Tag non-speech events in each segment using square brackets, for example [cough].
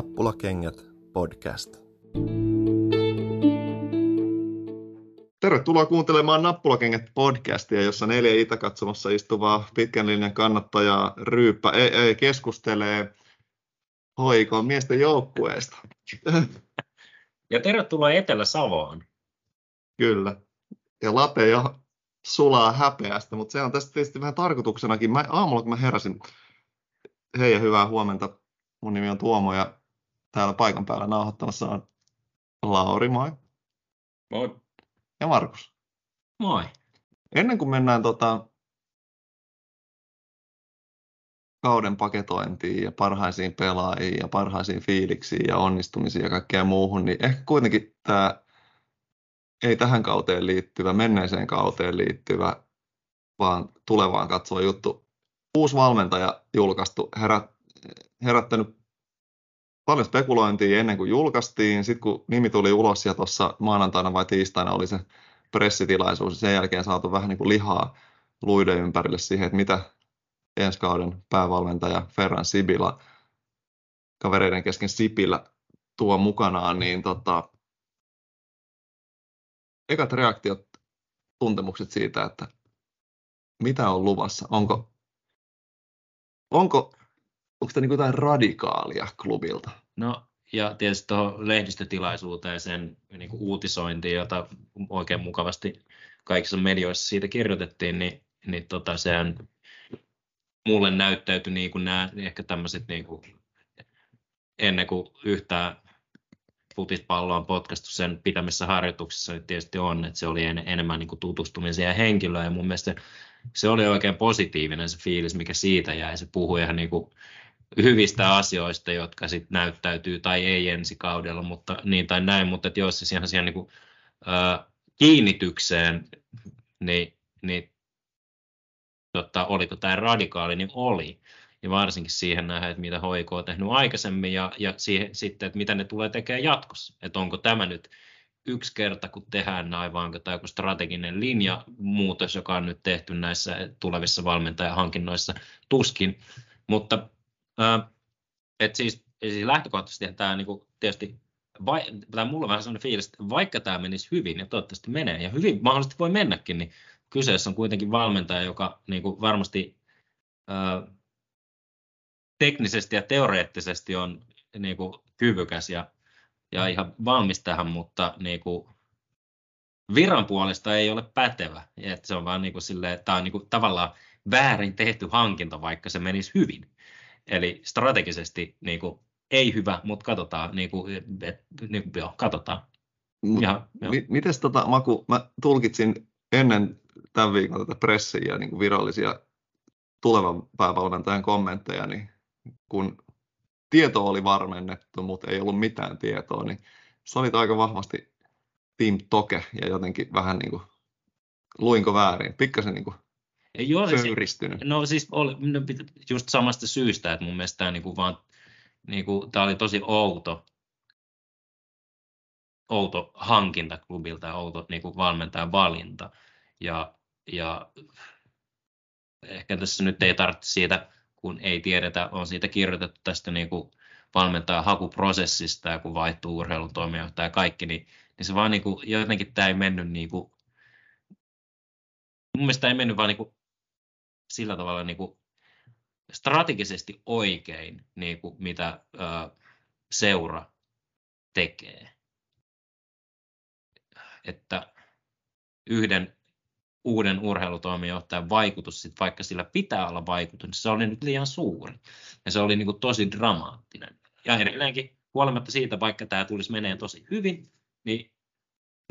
Nappulakengät podcast. Tervetuloa kuuntelemaan Nappulakengät podcastia, jossa neljä itäkatsomassa istuvaa pitkän linjan kannattajaa Ryyppä ei, ei, keskustelee hoikon miesten joukkueesta. Ja tervetuloa Etelä-Savoon. Kyllä. Ja late jo sulaa häpeästä, mutta se on tästä tietysti vähän tarkoituksenakin. Mä, aamulla kun mä heräsin, hei ja hyvää huomenta, mun nimi on Tuomo ja täällä paikan päällä nauhoittamassa on Lauri, moi. Moi. Ja Markus. Moi. Ennen kuin mennään tota, kauden paketointiin ja parhaisiin pelaajiin ja parhaisiin fiiliksiin ja onnistumisiin ja kaikkea muuhun, niin ehkä kuitenkin tämä ei tähän kauteen liittyvä, menneeseen kauteen liittyvä, vaan tulevaan katsova juttu. Uusi valmentaja julkaistu, herät, herättänyt paljon spekulointia ennen kuin julkaistiin. Sitten kun nimi tuli ulos ja tuossa maanantaina vai tiistaina oli se pressitilaisuus, ja sen jälkeen saatu vähän niin kuin lihaa luiden ympärille siihen, että mitä ensi kauden päävalmentaja Ferran Sibila kavereiden kesken Sipillä tuo mukanaan, niin tota, ekat reaktiot, tuntemukset siitä, että mitä on luvassa, onko, onko, onko tämä niin jotain radikaalia klubilta? No ja tietysti tuohon lehdistötilaisuuteen sen niin kuin uutisointiin, jota oikein mukavasti kaikissa medioissa siitä kirjoitettiin, niin, niin tota, sehän mulle näyttäytyi niin kuin nämä ehkä tämmöiset niin kuin, ennen kuin yhtään futispalloa on potkastu sen pitämissä harjoituksissa, niin tietysti on, että se oli en, enemmän niin kuin tutustumisen ja henkilöä, ja mun mielestä se oli oikein positiivinen se fiilis, mikä siitä jäi. Se puhui ihan niin kuin hyvistä asioista, jotka sitten näyttäytyy tai ei ensi kaudella, mutta niin tai näin, mutta että jos se siihen, siihen niin kuin, äh, kiinnitykseen, niin, niin tota, oliko tämä radikaali, niin oli. Ja varsinkin siihen nähdään, että mitä HIK on tehnyt aikaisemmin ja, ja siihen, sitten, että mitä ne tulee tekemään jatkossa. Että onko tämä nyt yksi kerta, kun tehdään näin, vai onko tämä joku strateginen linjamuutos, joka on nyt tehty näissä tulevissa valmentajahankinnoissa, tuskin. Mutta et siis, siis lähtökohtaisesti tämä niin kuin, tietysti vai, tai mulla on vähän sellainen fiilis, että vaikka tämä menisi hyvin, ja toivottavasti menee, ja hyvin mahdollisesti voi mennäkin, niin kyseessä on kuitenkin valmentaja, joka niin kuin varmasti ää, teknisesti ja teoreettisesti on niin kuin, kyvykäs ja, ja ihan valmis tähän, mutta niin kuin, viran puolesta ei ole pätevä. Et se on vaan niin kuin silleen, tämä on niin kuin, tavallaan väärin tehty hankinta, vaikka se menisi hyvin. Eli strategisesti niin kuin, ei hyvä, mutta katsotaan, niin kuin, et, niin kuin, joo, katsotaan. Ja, m- Mites tota, Maku, mä tulkitsin ennen tämän viikon tätä pressiä ja niin kuin virallisia tulevan päävalmentajan kommentteja, niin kun tieto oli varmennettu, mutta ei ollut mitään tietoa, niin sä olit aika vahvasti Team Toke ja jotenkin vähän niin kuin, luinko väärin, pikkasen niin kuin Joo, söyristynyt. No siis oli, no, just samasta syystä, että mun mielestä tämä, niin kuin vaan, niin kuin, tämä oli tosi outo, outo hankinta klubilta ja outo niin kuin valmentajan valinta. Ja, ja ehkä tässä nyt ei tarvitse siitä, kun ei tiedetä, on siitä kirjoitettu tästä niin kuin valmentajan hakuprosessista ja kun vaihtuu urheilun toimijohtaja ja kaikki, niin, niin se vaan niin kuin, jotenkin tämä ei mennyt niin kuin, mun mielestä ei mennyt vaan niin kuin, sillä tavalla niin kuin, strategisesti oikein, niin kuin, mitä ö, seura tekee. Että yhden uuden urheilutoimijohtajan vaikutus, sit vaikka sillä pitää olla vaikutus, niin se oli nyt liian suuri. Ja se oli niin kuin tosi dramaattinen. Ja edelleenkin huolimatta siitä, vaikka tämä tulisi menee tosi hyvin, niin,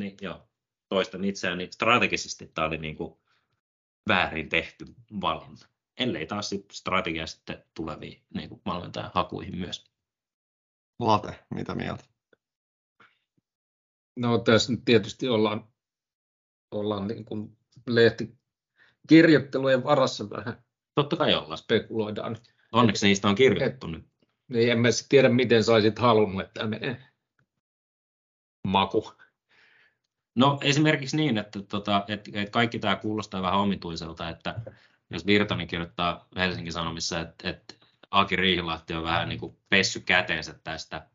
niin joo, toistan itseään, niin strategisesti tämä oli niin kuin väärin tehty valinta. Ellei taas sit strategia sitten tuleviin niin kuin valmentajan hakuihin myös. Late, mitä mieltä? No tässä nyt tietysti ollaan, ollaan niin kuin lehtikirjoittelujen varassa vähän. Totta kai ollaan. Spekuloidaan. Onneksi niistä on kirjoitettu et, nyt. Niin en mä tiedä, miten saisit halunnut, että menee maku. No esimerkiksi niin, että, tota, että, että kaikki tämä kuulostaa vähän omituiselta, että jos Virtanen kirjoittaa Helsingin Sanomissa, että, että Aki Riihilahti on vähän niin kuin pessy käteensä tästä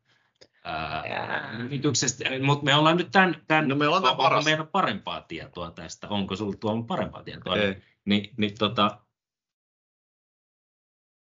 mutta me ollaan nyt tämän, tämän No me ollaan tämän paras. meillä parempaa tietoa tästä, onko sinulla tuolla parempaa tietoa? Ei. Niin, niin tota,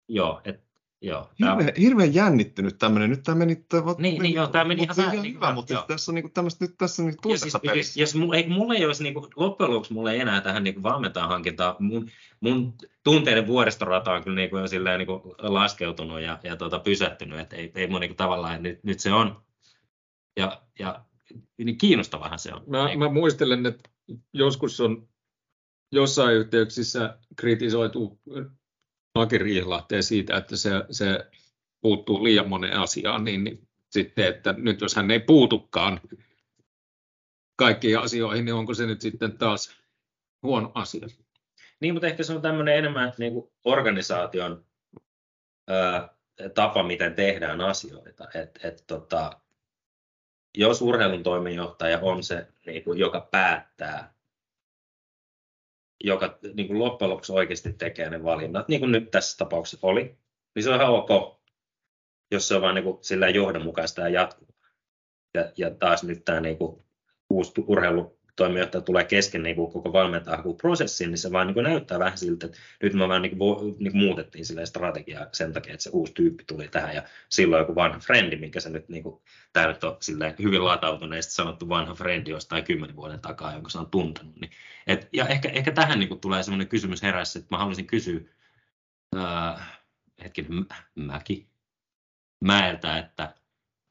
joo, et, joo. Hirveän, hirveän jännittynyt tämmöinen. Nyt tämä meni... Tämä, Niin, niin joo, tää meni ihan mutta vähän ihan niin hyvä, kuin- mutta joo. tässä on niinku tämmöistä, nyt tässä niinku Ja siis, jos, pelissä. jos mulla, ei, mulla ei olisi, niin kuin, loppujen lopuksi mulla ei enää tähän niin valmentajan hankintaan, mun, mun tunteiden vuoristorata on kyllä niin kuin, jo silleen, niin kuin, laskeutunut ja, ja tota, pysähtynyt, että ei, ei mun niin kuin, tavallaan, että nyt, nyt se on. Ja, ja niin kiinnostavahan se on. Mä, Niin mä muistelen, että joskus on jossain yhteyksissä kritisoitu Aki Riihlahteen siitä, että se, se puuttuu liian moneen asiaan, niin, niin sitten, että nyt jos hän ei puutukaan kaikkiin asioihin, niin onko se nyt sitten taas huono asia? Niin, mutta ehkä se on tämmöinen enemmän niin kuin organisaation ää, tapa, miten tehdään asioita. Et, et, tota, jos urheilun toimijohtaja on se, niin kuin, joka päättää, joka niin kuin loppujen lopuksi oikeasti tekee ne valinnat, niin kuin nyt tässä tapauksessa oli, niin se on ihan ok, jos se on vain niin kuin, sillä johdonmukaista ja jatkuvaa. Ja, ja taas nyt tämä niin kuin, uusi urheilutoimijohtaja tulee kesken niin kuin, koko valmentajahakuprosessin, niin se vaan niin kuin, näyttää vähän siltä, että nyt me vaan niin kuin, niin kuin, muutettiin silleen strategiaa sen takia, että se uusi tyyppi tuli tähän ja silloin joku vanha frendi, mikä se nyt niin kuin, tämä nyt on silleen hyvin latautuneesti sanottu vanha frendi jostain kymmenen vuoden takaa, jonka se on tuntenut. Niin, et, ja ehkä, ehkä tähän niin kuin, tulee sellainen kysymys herässä, että mä haluaisin kysyä äh, hetkinen, Mä- Mäki, Mäeltä, että,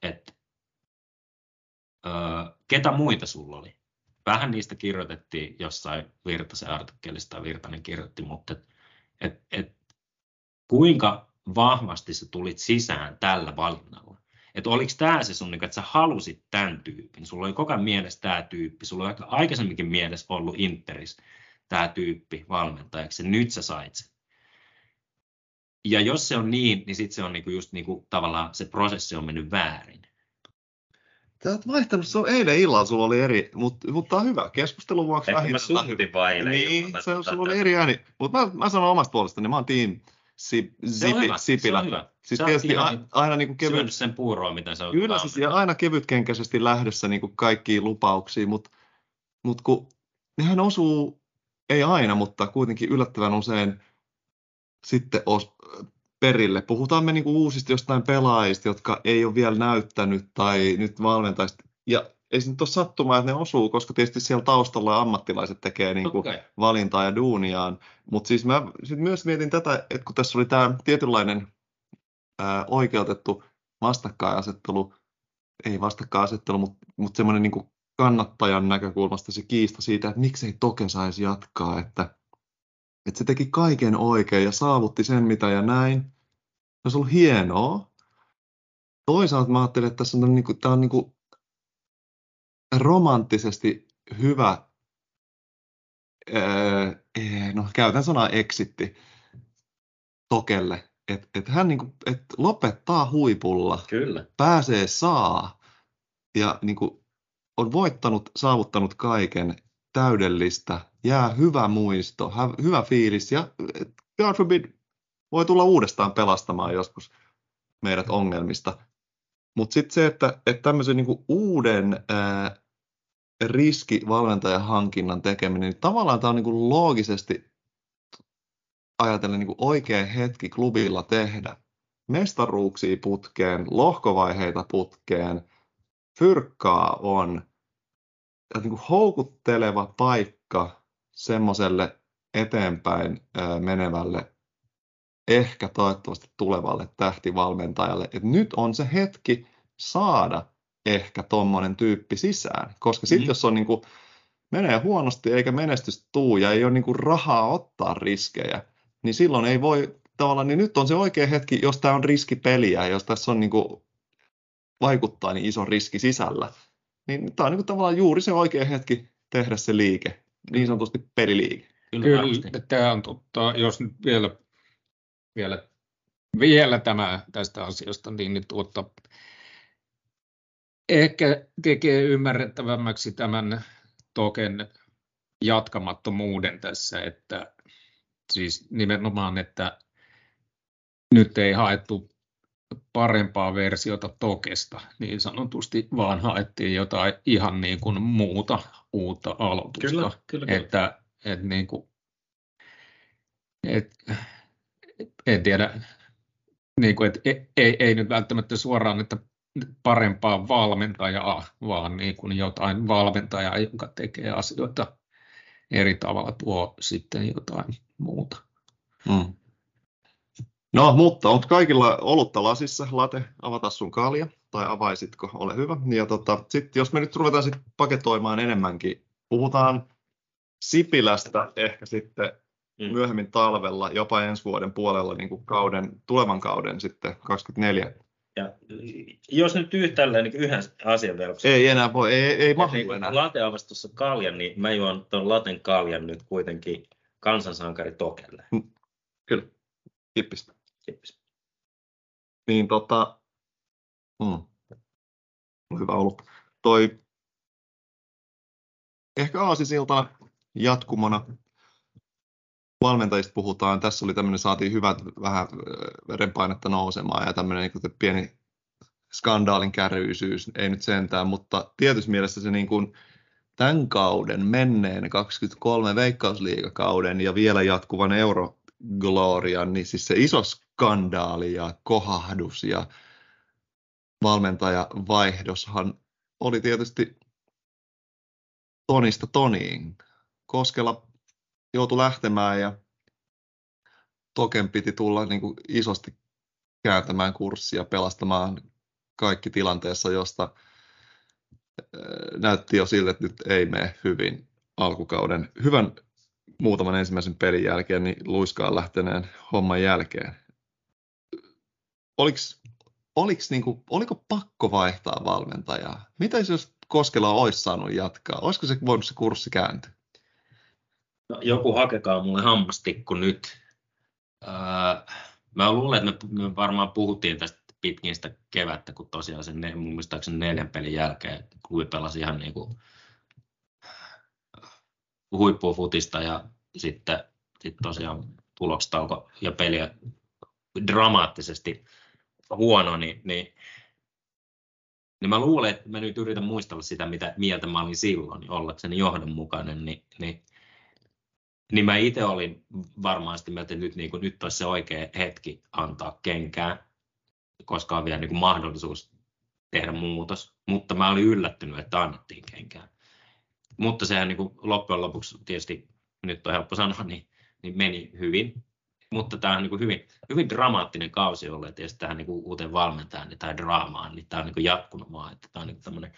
että öö, ketä muita sulla oli? Vähän niistä kirjoitettiin jossain Virtasen artikkelissa, tai Virtanen kirjoitti, mutta et, et, et, kuinka vahvasti sä tulit sisään tällä valinnalla? Että oliko tämä se sun, niinku, että sä halusit tämän tyypin, sulla oli koko ajan mielessä tämä tyyppi, sulla oli aika aikaisemminkin mielessä ollut Interis tämä tyyppi valmentajaksi, ja nyt sä sait sen. Ja jos se on niin, niin sitten se on niinku just niinku, tavallaan se prosessi on mennyt väärin. Sä oot vaihtanut, se on eilen illalla sulla oli eri, mutta mut tää on hyvä. Keskustelun vuoksi Ehkä mä vähintään. suhtin vaan eilen Niin, se, että sulla oli eri ääni. Mutta mä, mä sanon omasta puolestani, mä oon team Sip, Se on Sipi, hyvä, Sipilä. se on hyvä. Siis Sä tietysti ihan a, aina niin kuin kevyt, syönyt sen puuroa, mitä sä oot kyllä siis, ja aina kevytkenkäisesti lähdössä niin kuin kaikkiin lupauksiin, mutta mut kun nehän osuu, ei aina, mutta kuitenkin yllättävän usein sitten os, perille. Puhutaan me niin kuin uusista jostain pelaajista, jotka ei ole vielä näyttänyt tai nyt valmentajista. Ja ei se nyt ole sattumaa, että ne osuu, koska tietysti siellä taustalla ammattilaiset tekee niin kuin kai. valintaa ja duuniaan. Mutta siis mä sit myös mietin tätä, että kun tässä oli tämä tietynlainen ää, oikeutettu vastakkainasettelu, ei vastakkainasettelu, mutta mut semmoinen niin kannattajan näkökulmasta se kiista siitä, että miksei Toke saisi jatkaa, että, että se teki kaiken oikein ja saavutti sen mitä ja näin. Se olisi ollut hienoa. Toisaalta mä ajattelin, että tässä on, niin kuin, tämä on niin kuin romanttisesti hyvä Öö, eh, no käytän sanaa exitti Tokelle, että et hän niinku, et lopettaa huipulla, Kyllä. pääsee saa ja niinku, on voittanut, saavuttanut kaiken täydellistä, jää hyvä muisto, hyvä fiilis ja God forbid, voi tulla uudestaan pelastamaan joskus meidät ongelmista. Mutta sitten se, että, että tämmöisen niinku uuden ää, riskivalmentajan hankinnan tekeminen, niin tavallaan tämä on niin kuin loogisesti ajatellen niin kuin oikea hetki klubilla tehdä. Mestaruuksia putkeen, lohkovaiheita putkeen, fyrkkaa on niin kuin houkutteleva paikka semmoiselle eteenpäin menevälle, ehkä toivottavasti tulevalle tähtivalmentajalle, että nyt on se hetki saada ehkä tommonen tyyppi sisään. Koska sitten Mm. jos on niinku, menee huonosti eikä menestystä tuu ja ei ole niinku rahaa ottaa riskejä, niin silloin ei voi tavallaan, niin nyt on se oikea hetki, jos tämä on riskipeliä, jos tässä on niinku, vaikuttaa niin iso riski sisällä, niin tämä on niinku tavallaan juuri se oikea hetki tehdä se liike, niin sanotusti peliliike. Kyllä, tämä on totta. Jos nyt vielä, vielä, vielä tämä tästä asiasta, niin nyt tuota, ehkä tekee ymmärrettävämmäksi tämän token jatkamattomuuden tässä, että siis nimenomaan, että nyt ei haettu parempaa versiota Tokesta niin sanotusti, vaan haettiin jotain ihan niin kuin muuta uutta aloitusta. Kyllä, kyllä, kyllä. Että, että niin kuin, et, en tiedä, niin kuin, että ei, ei nyt välttämättä suoraan, että parempaa valmentajaa, vaan niin kuin jotain valmentajaa, joka tekee asioita eri tavalla, tuo sitten jotain muuta. Mm. No, mutta onko kaikilla olutta lasissa, late, avata sun kalja, tai avaisitko, ole hyvä. Ja tota, sitten jos me nyt ruvetaan sit paketoimaan enemmänkin, puhutaan Sipilästä ehkä sitten mm. myöhemmin talvella, jopa ensi vuoden puolella niin kuin kauden, tulevan kauden sitten 24. Ja jos nyt yhtälleen niin yhden asian vielä. Ei enää voi, ei, ei mahdu niin, enää. Late avasi tuossa kaljan, niin mä juon tuon laten kaljan nyt kuitenkin kansansankari Tokelle. Kyllä, kippistä. Kippis. Niin tota, mm. hyvä ollut. Toi ehkä aasisiltana jatkumona valmentajista puhutaan. Tässä oli tämmöinen, saatiin hyvät vähän verenpainetta nousemaan ja tämmöinen niin pieni skandaalin kärryisyys, ei nyt sentään, mutta tietyssä mielessä se niin kuin tämän kauden, menneen 23 veikkausliigakauden ja vielä jatkuvan Euroglorian, niin siis se iso skandaali ja kohahdus ja valmentajavaihdoshan oli tietysti Tonista Toniin. Koskela joutui lähtemään ja Token piti tulla niin kuin isosti kääntämään kurssia, pelastamaan kaikki tilanteessa, josta näytti jo sille, että nyt ei mene hyvin alkukauden. Hyvän muutaman ensimmäisen pelin jälkeen, niin luiskaan lähteneen homman jälkeen. Oliks, oliks niinku, oliko pakko vaihtaa valmentajaa? Mitä jos Koskela olisi saanut jatkaa? Olisiko se voinut se kurssi kääntyä? No, joku hakekaa mulle hammastikku nyt. Öö, mä luulen, että me, me varmaan puhuttiin tästä pitkin sitä kevättä, kun tosiaan sen mun muistaakseni neljän pelin jälkeen klubi pelasi ihan niin kuin huippufutista ja sitten sit tosiaan tulokset alkoi ja peliä dramaattisesti huono, niin, niin, niin mä luulen, että mä nyt yritän muistella sitä, mitä mieltä mä olin silloin, niin ollakseni johdonmukainen, niin, niin niin mä itse olin varmaan sitä mieltä, että nyt, niin kuin, nyt olisi se oikea hetki antaa kenkää, koska on vielä niin kuin mahdollisuus tehdä muutos. Mutta mä olin yllättynyt, että annettiin kenkää. Mutta sehän niin kuin loppujen lopuksi tietysti, nyt on helppo sanoa, niin, niin meni hyvin. Mutta tämä on niin kuin hyvin, hyvin dramaattinen kausi ollut, että jos tähän niin uuteen valmentajan niin tämä draamaan, niin tämä on niin kuin jatkunut vaan, että tämä on niin tämmöinen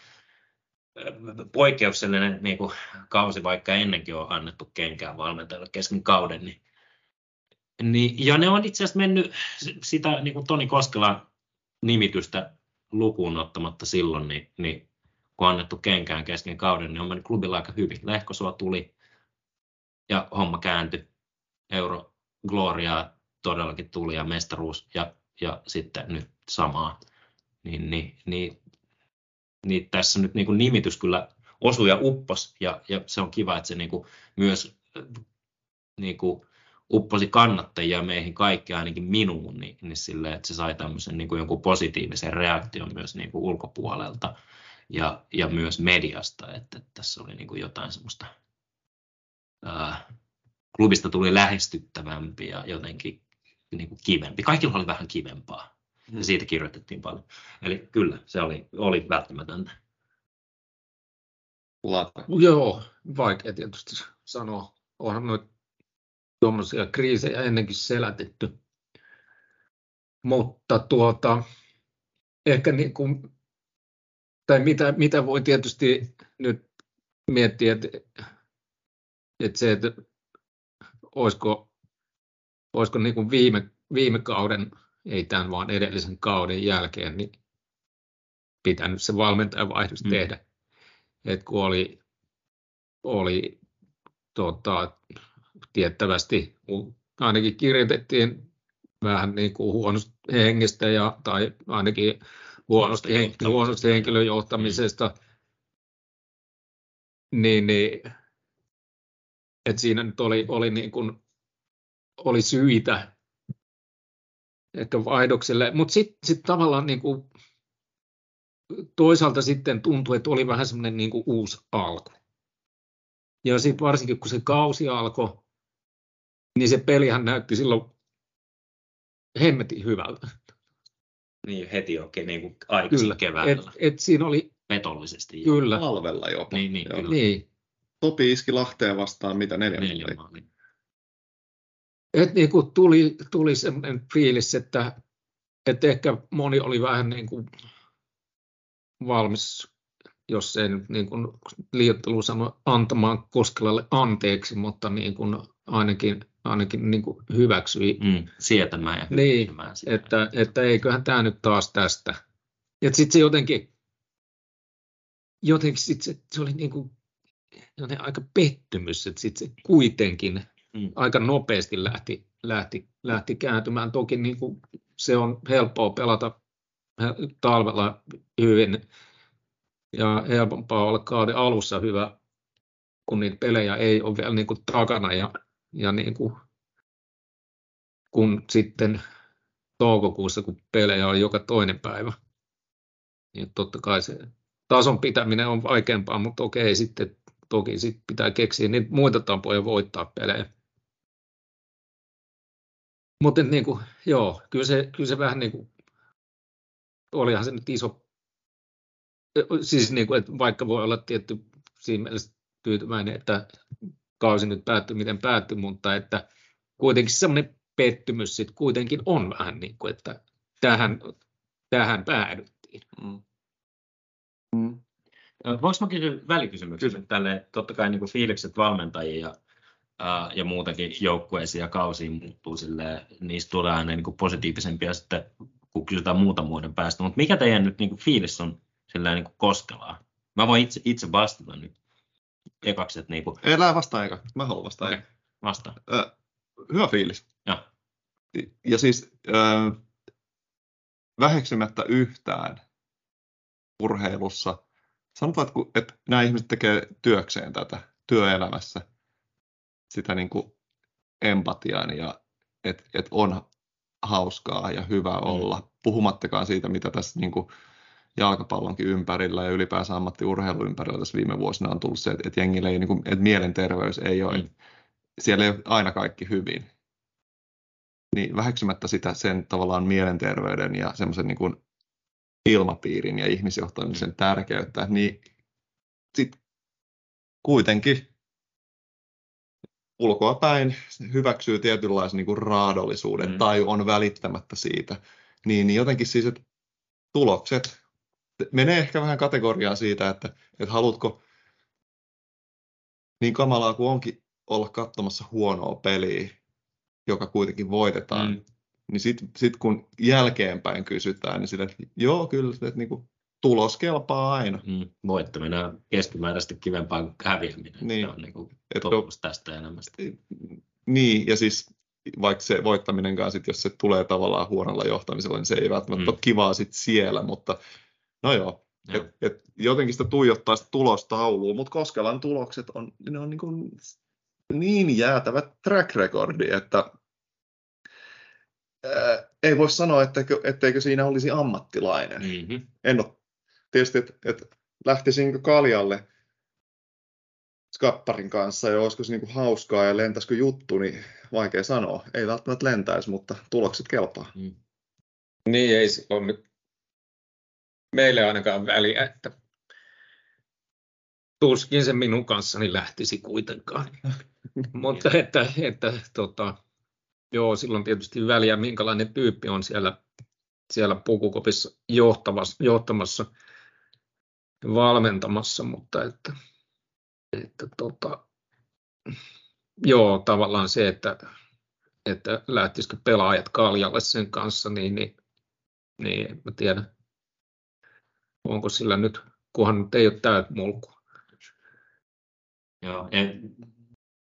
poikkeuksellinen niin kuin, kausi, vaikka ennenkin on annettu kenkään valmentajalle kesken kauden. Niin, niin, ja ne on itse asiassa mennyt sitä niin kuin Toni Koskelan nimitystä lukuun ottamatta silloin, niin, niin kun annettu kenkään kesken kauden, niin on mennyt klubilla aika hyvin. Lehkosua tuli ja homma kääntyi. Euro Gloria todellakin tuli ja mestaruus ja, ja sitten nyt samaa. Niin, niin, niin niin tässä nyt niin kuin nimitys kyllä osui ja uppos, ja, ja se on kiva, että se niin kuin myös niin kuin upposi kannattajia meihin kaikki, ainakin minuun, niin, niin sille, että se sai tämmöisen niin kuin jonkun positiivisen reaktion myös niin kuin ulkopuolelta ja, ja myös mediasta, että, että tässä oli niin kuin jotain semmoista, ää, klubista tuli lähestyttävämpi ja jotenkin niin kuin kivempi. Kaikilla oli vähän kivempaa. Ja mm. siitä kirjoitettiin paljon. Eli kyllä, se oli, oli välttämätöntä. Lata. Joo, vaikea tietysti sanoa. Onhan noita tuommoisia kriisejä ennenkin selätetty. Mutta tuota, ehkä niin kuin, tai mitä, mitä voi tietysti nyt miettiä, että, että se, että olisiko, olisiko niin kuin viime, viime kauden ei tämän vaan edellisen kauden jälkeen, niin pitänyt se valmentajavaihdos mm. tehdä. Et kun oli, oli tota, tiettävästi, ainakin kirjoitettiin vähän niin kuin huonosta hengestä ja, tai ainakin huonosta, hen, huonosta henkilöjohtamisesta, mm. niin, niin että siinä nyt oli, oli, niin kuin, oli syitä ehkä vaihdokselle. Mutta sitten sit tavallaan niin kuin, toisaalta sitten tuntui, että oli vähän semmoinen niin uusi alku. Ja sitten varsinkin kun se kausi alkoi, niin se pelihän näytti silloin hemmetin hyvältä. Niin heti oikein niin kuin aikaisin Kyllä, keväällä. et, et siinä oli, Petollisesti. kyllä, Talvella jopa. Niin, niin, Joo. kyllä. niin. Topi iski Lahteen vastaan mitä neljä, Neljä maalia. Et niin kuin tuli, tuli sellainen fiilis, että, että ehkä moni oli vähän niin kuin valmis, jos ei nyt niin kuin liioittelu sano, antamaan Koskelalle anteeksi, mutta niin kuin ainakin, ainakin niin kuin hyväksyi, Mm, sietämään ja Niin, hyväksymään sitä. että, että eiköhän tämä nyt taas tästä. Ja sitten se jotenkin, jotenkin sit se, se oli niin kuin jotenkin aika pettymys, että sitten se kuitenkin Mm. aika nopeasti lähti, lähti, lähti kääntymään. Toki niin kuin se on helppoa pelata talvella hyvin ja helpompaa olla kauden alussa hyvä, kun niitä pelejä ei ole vielä niin kuin takana ja, ja niin kuin, kun sitten toukokuussa, kun pelejä on joka toinen päivä, niin totta kai se tason pitäminen on vaikeampaa, mutta okei, sitten toki sit pitää keksiä niitä muita tapoja voittaa pelejä. Mutta niin kuin, joo, kyllä se, kyllä se vähän niin kuin, olihan se nyt iso, siis niin kuin, että vaikka voi olla tietty siinä mielessä tyytyväinen, että kausi nyt päättyi miten päättyi, mutta että kuitenkin semmoinen pettymys sitten kuitenkin on vähän niin kuin, että tähän, tähän päädyttiin. Mm. Voinko mä kysyä välikysymyksen Kysy. tälle, totta kai niin kuin fiilikset valmentajia ja, ää, ja muutenkin joukkueisiin ja kausiin muuttuu silleen, niistä tulee aina niin kuin positiivisempia sitten, kun kysytään muutaman vuoden päästä, mutta mikä teidän nyt niin kuin fiilis on silleen niin kuin Koskelaa? Mä voin itse, itse vastata nyt ekaksi, että niin kuin, Elää vastaan eka. Mä haluan vastaan Okei. eka. vastaan. Ö, hyvä fiilis. Joo. Ja siis ö, väheksymättä yhtään urheilussa. Sanotaan, että, että nämä ihmiset tekee työkseen tätä työelämässä, sitä niin kuin empatiaa ja että et on hauskaa ja hyvä olla, puhumattakaan siitä, mitä tässä niin kuin jalkapallonkin ympärillä ja ylipäänsä ammattiurheilun ympärillä tässä viime vuosina on tullut se, että, että jengillä ei, niin kuin, että mielenterveys ei ole, Mm. siellä ei ole aina kaikki hyvin. Niin väheksymättä sitä sen tavallaan mielenterveyden ja semmoisen niin kuin ilmapiirin ja ihmisjohtamisen tärkeyttä, niin sitten kuitenkin ulkoapäin hyväksyy tietynlaisen niin kuin raadollisuuden Mm. tai on välittämättä siitä, niin, niin jotenkin siis, että tulokset menee ehkä vähän kategoriaan siitä, että, että haluatko niin kamalaa kuin onkin olla katsomassa huonoa peliä, joka kuitenkin voitetaan, Mm. Niin sitten sit kun jälkeenpäin kysytään, niin sille, että joo, kyllä, että niin kuin, tulos kelpaa aina. Mm. Voittaminen on keskimääräisesti kivempaa kuin häviäminen. Niin. Se on niin kuin totuus tästä elämästä. Niin, ja siis vaikka se voittaminenkaan, sit, jos se tulee tavallaan huonolla johtamisella, niin se ei välttämättä Mm. ole kivaa sit siellä, mutta no joo, Joo. et, et jotenkin sitä tuijottaa sitä tulostaulua, mutta Koskelan tulokset on, ne on niin, kuin niin jäätävä track recordi, että ää, ei voi sanoa, etteikö, etteikö siinä olisi ammattilainen. Mm-hmm. En ole. Tietysti, että et lähtisinkö kaljalle skapparin kanssa ja olisiko se niinku hauskaa ja lentäisikö juttu, niin vaikea sanoa. Ei välttämättä lentäisi, mutta tulokset kelpaa. Mm. Niin ei silloin nyt meille ainakaan väliä, että tuskin se minun kanssani lähtisi kuitenkaan. [laughs] Mutta että, että tota, joo, silloin tietysti väliä, minkälainen tyyppi on siellä, siellä pukukopissa johtamassa, johtamassa valmentamassa, mutta että, että tota, joo, tavallaan se, että, että lähtisikö pelaajat kaljalle sen kanssa, niin, niin, niin en mä tiedä, onko sillä nyt, kunhan nyt ei ole täyt mulkua. Joo, ja,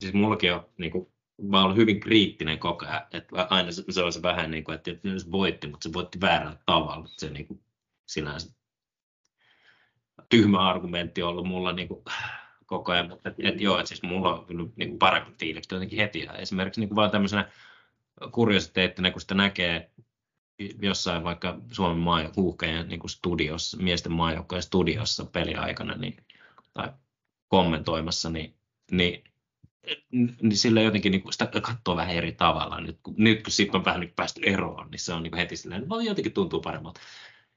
siis mullakin on, niin kuin, mä olen hyvin kriittinen koko ajan, että aina se, se on se vähän niin kuin, että jos voitti, mutta se voitti väärällä tavalla, se niin kuin, sinänsä tyhmä argumentti ollut mulla niin kuin, koko ajan, mutta et, et, joo, että siis mulla on kyllä niin kuin paremmat fiilikset jotenkin heti, ja esimerkiksi niin kuin vaan tämmöisenä kuriositeettina, kun sitä näkee jossain vaikka Suomen maa, huuhkajien niin kuin studiossa, miesten maajoukkojen studiossa peliaikana niin, tai kommentoimassa, niin, niin niin sillä jotenkin niin sitä katsoo vähän eri tavalla. Nyt kun, nyt kun siitä on vähän niin päästy eroon, niin se on niin heti silleen, että jotenkin tuntuu paremmalta.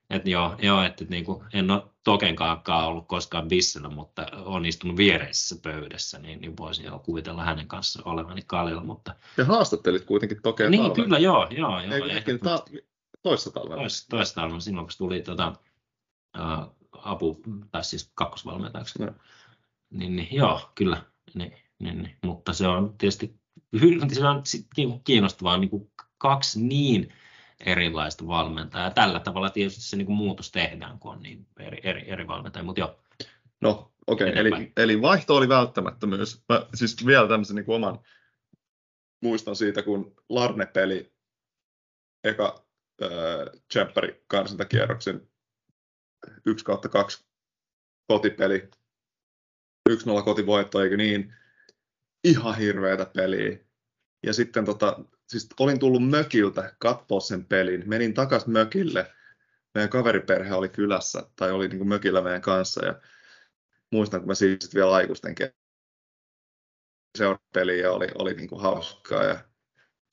Että joo, joo että niin kuin, en ole Tokenkaan ollut koskaan bissellä, mutta on istunut viereisessä pöydässä, niin, niin voisin jo kuvitella hänen kanssa olevani kalilla. Mutta... Ja haastattelit kuitenkin Tokeen Niin, talven. kyllä, joo. joo, joo Eikö ehkä, ta- toissa talvena? tois, toista talvena, silloin kun tuli tota, uh, apu, tai siis kakkosvalmentajaksi. No. Niin, niin, joo, kyllä. Niin, niin, niin. Mutta se on tietysti se on kiinnostavaa niin kuin kaksi niin erilaista valmentajaa. Tällä tavalla tietysti se niin kuin muutos tehdään, kun on niin eri, eri, eri valmentajia. Mutta joo, No, okei. Okay. Eli, eli vaihto oli välttämättömyys. Mä siis vielä tämmöisen niin oman muistan siitä, kun Larne-peli eka äh, Tsemppäri karsintakierroksen 1 kautta 2 kotipeli, 1-0 kotivoitto, eikö niin? Ihan hirveätä peliä. Ja sitten tota, siis olin tullut mökiltä katsoa sen pelin. Menin takas mökille. Meidän kaveriperhe oli kylässä tai oli niin kuin mökillä meidän kanssa. Ja muistan, kun mä siis vielä aikuisten seurapeliä ja oli, oli niin kuin hauskaa. Ja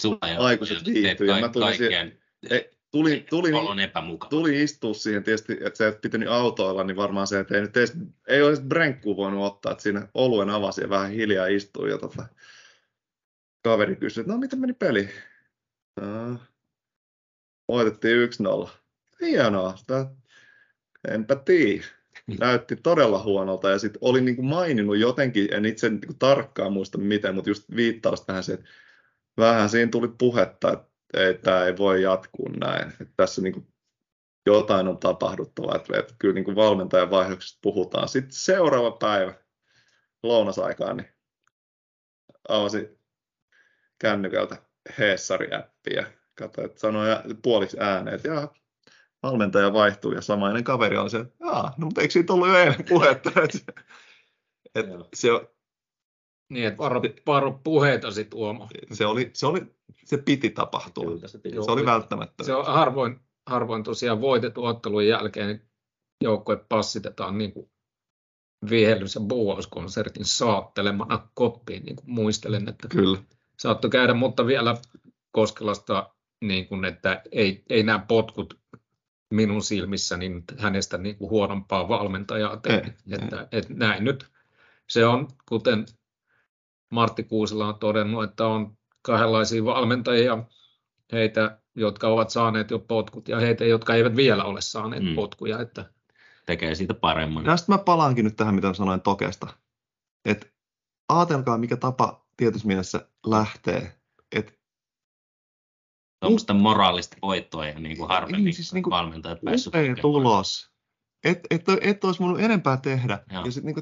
sulla Aikuiset ja kaik- mä tulin kaikkeen e, tuli, tuli, epämukava. tuli istua siihen tietysti, että se et pitänyt autoilla, niin varmaan se, että ei, nyt edes, ei olisi brenkkuu voinut ottaa, että siinä oluen avasi ja vähän hiljaa istui ja tota, kaveri kysyi, että no miten meni peli? No, voitettiin 1-0. Hienoa, sitä, enpä tiedä. Näytti todella huonolta ja sitten olin niin kuin maininnut jotenkin, en itse niin kuin tarkkaan muista miten, mutta just viittaus tähän se, että vähän siinä tuli puhetta, että ei, tämä ei voi jatkuu näin. Että tässä niin kuin jotain on tapahduttava, että, että kyllä niin kuin valmentajan vaihdoksesta puhutaan. Sitten seuraava päivä lounasaikaan, niin avasin kännykältä Heessari-appi ja katsoin, että sanoi puoliksi ääneen, että jaa, valmentaja vaihtuu ja samainen kaveri oli se, että jaa, no mutta eikö siitä ollut jo eilen puhetta? [laughs] että, että se, Niin, että varo, varo puheita sit Uomo. se, oli, se, oli, se piti tapahtua. Kyllä, se piti- Se oli välttämättä. Se on harvoin, harvoin tosiaan voitetun ottelun jälkeen niin joukkue passitetaan niin kuin vihellys- ja buuauskonsertin saattelemana koppiin, niin kuin muistelen, että Kyllä. saattoi käydä, mutta vielä Koskelasta, niin kuin, että ei, ei nämä potkut minun silmissä niin hänestä niin kuin huonompaa valmentajaa tee. Ei, että, että näin nyt se on, kuten Martti Kuusila on todennut, että on kahdenlaisia valmentajia, heitä, jotka ovat saaneet jo potkut ja heitä, jotka eivät vielä ole saaneet Mm. potkuja. Että tekee siitä paremman. Tästä mä palaankin nyt tähän, mitä sanoin Tokesta. Että ajatelkaa, mikä tapa tietyssä mielessä lähtee. Et Tuommoista moraalista voittoa ja niin kuin harvemmin Niin, siis niin kuin valmentajat päässyt tulos. Et, et, et olisi voinut enempää tehdä. Joo. Ja sit niinku,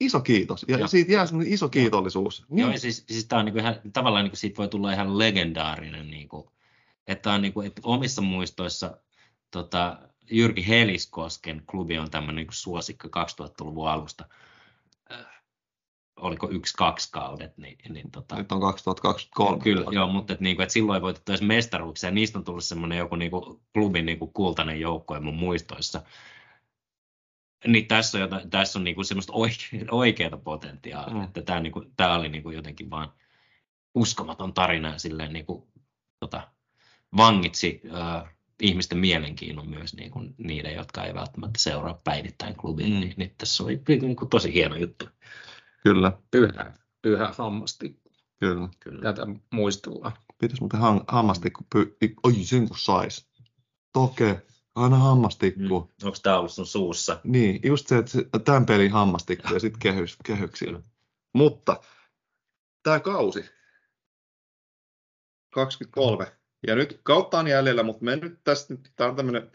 iso kiitos. Ja Joo. siitä jää semmoinen iso kiitollisuus. Joo, ja siis, siis tää on niinku ihan, tavallaan niinku siitä voi tulla ihan legendaarinen, niinku, että, on niinku, että omissa muistoissa tota, Jyrki Heliskosken klubi on tämmöinen niinku suosikko 2000-luvun alusta. Äh, oliko yksi, kaksi kaudet, niin, niin tota, Nyt on 2023. Kyllä, joo, mutta et, niinku, et silloin ei voitettu edes mestaruuksia, ja niistä on tullut semmoinen joku niinku, klubin niinku, kultainen joukko mun muistoissa. Niin tässä on, jotain, tässä on niinku, semmoista oike, [laughs] oikeaa potentiaalia, Mm. että tämä niinku, tää oli niinku, jotenkin vaan uskomaton tarina ja silleen, niinku, tota, vangitsi äh, ihmisten mielenkiinnon myös niinku, niiden, jotka ei välttämättä seuraa päivittäin klubia, Mm. niin, niin tässä oli niinku, tosi hieno juttu. Kyllä, pyhä, pyhä hammastikku. kyllä. Kyllä. Tätä muistellaan. Pitäisi muuten ham- hammastikku py... Oi, sen kun sais. Toke, aina hammastikku. Mm. Onko tämä ollut sun suussa? Niin, just se, että tämän pelin hammastikku ja sitten kehys, kehyksiä. Mutta tämä kausi, 23, ja nyt kautta on jäljellä, mutta me nyt tästä, nyt, tämä on tämmöinen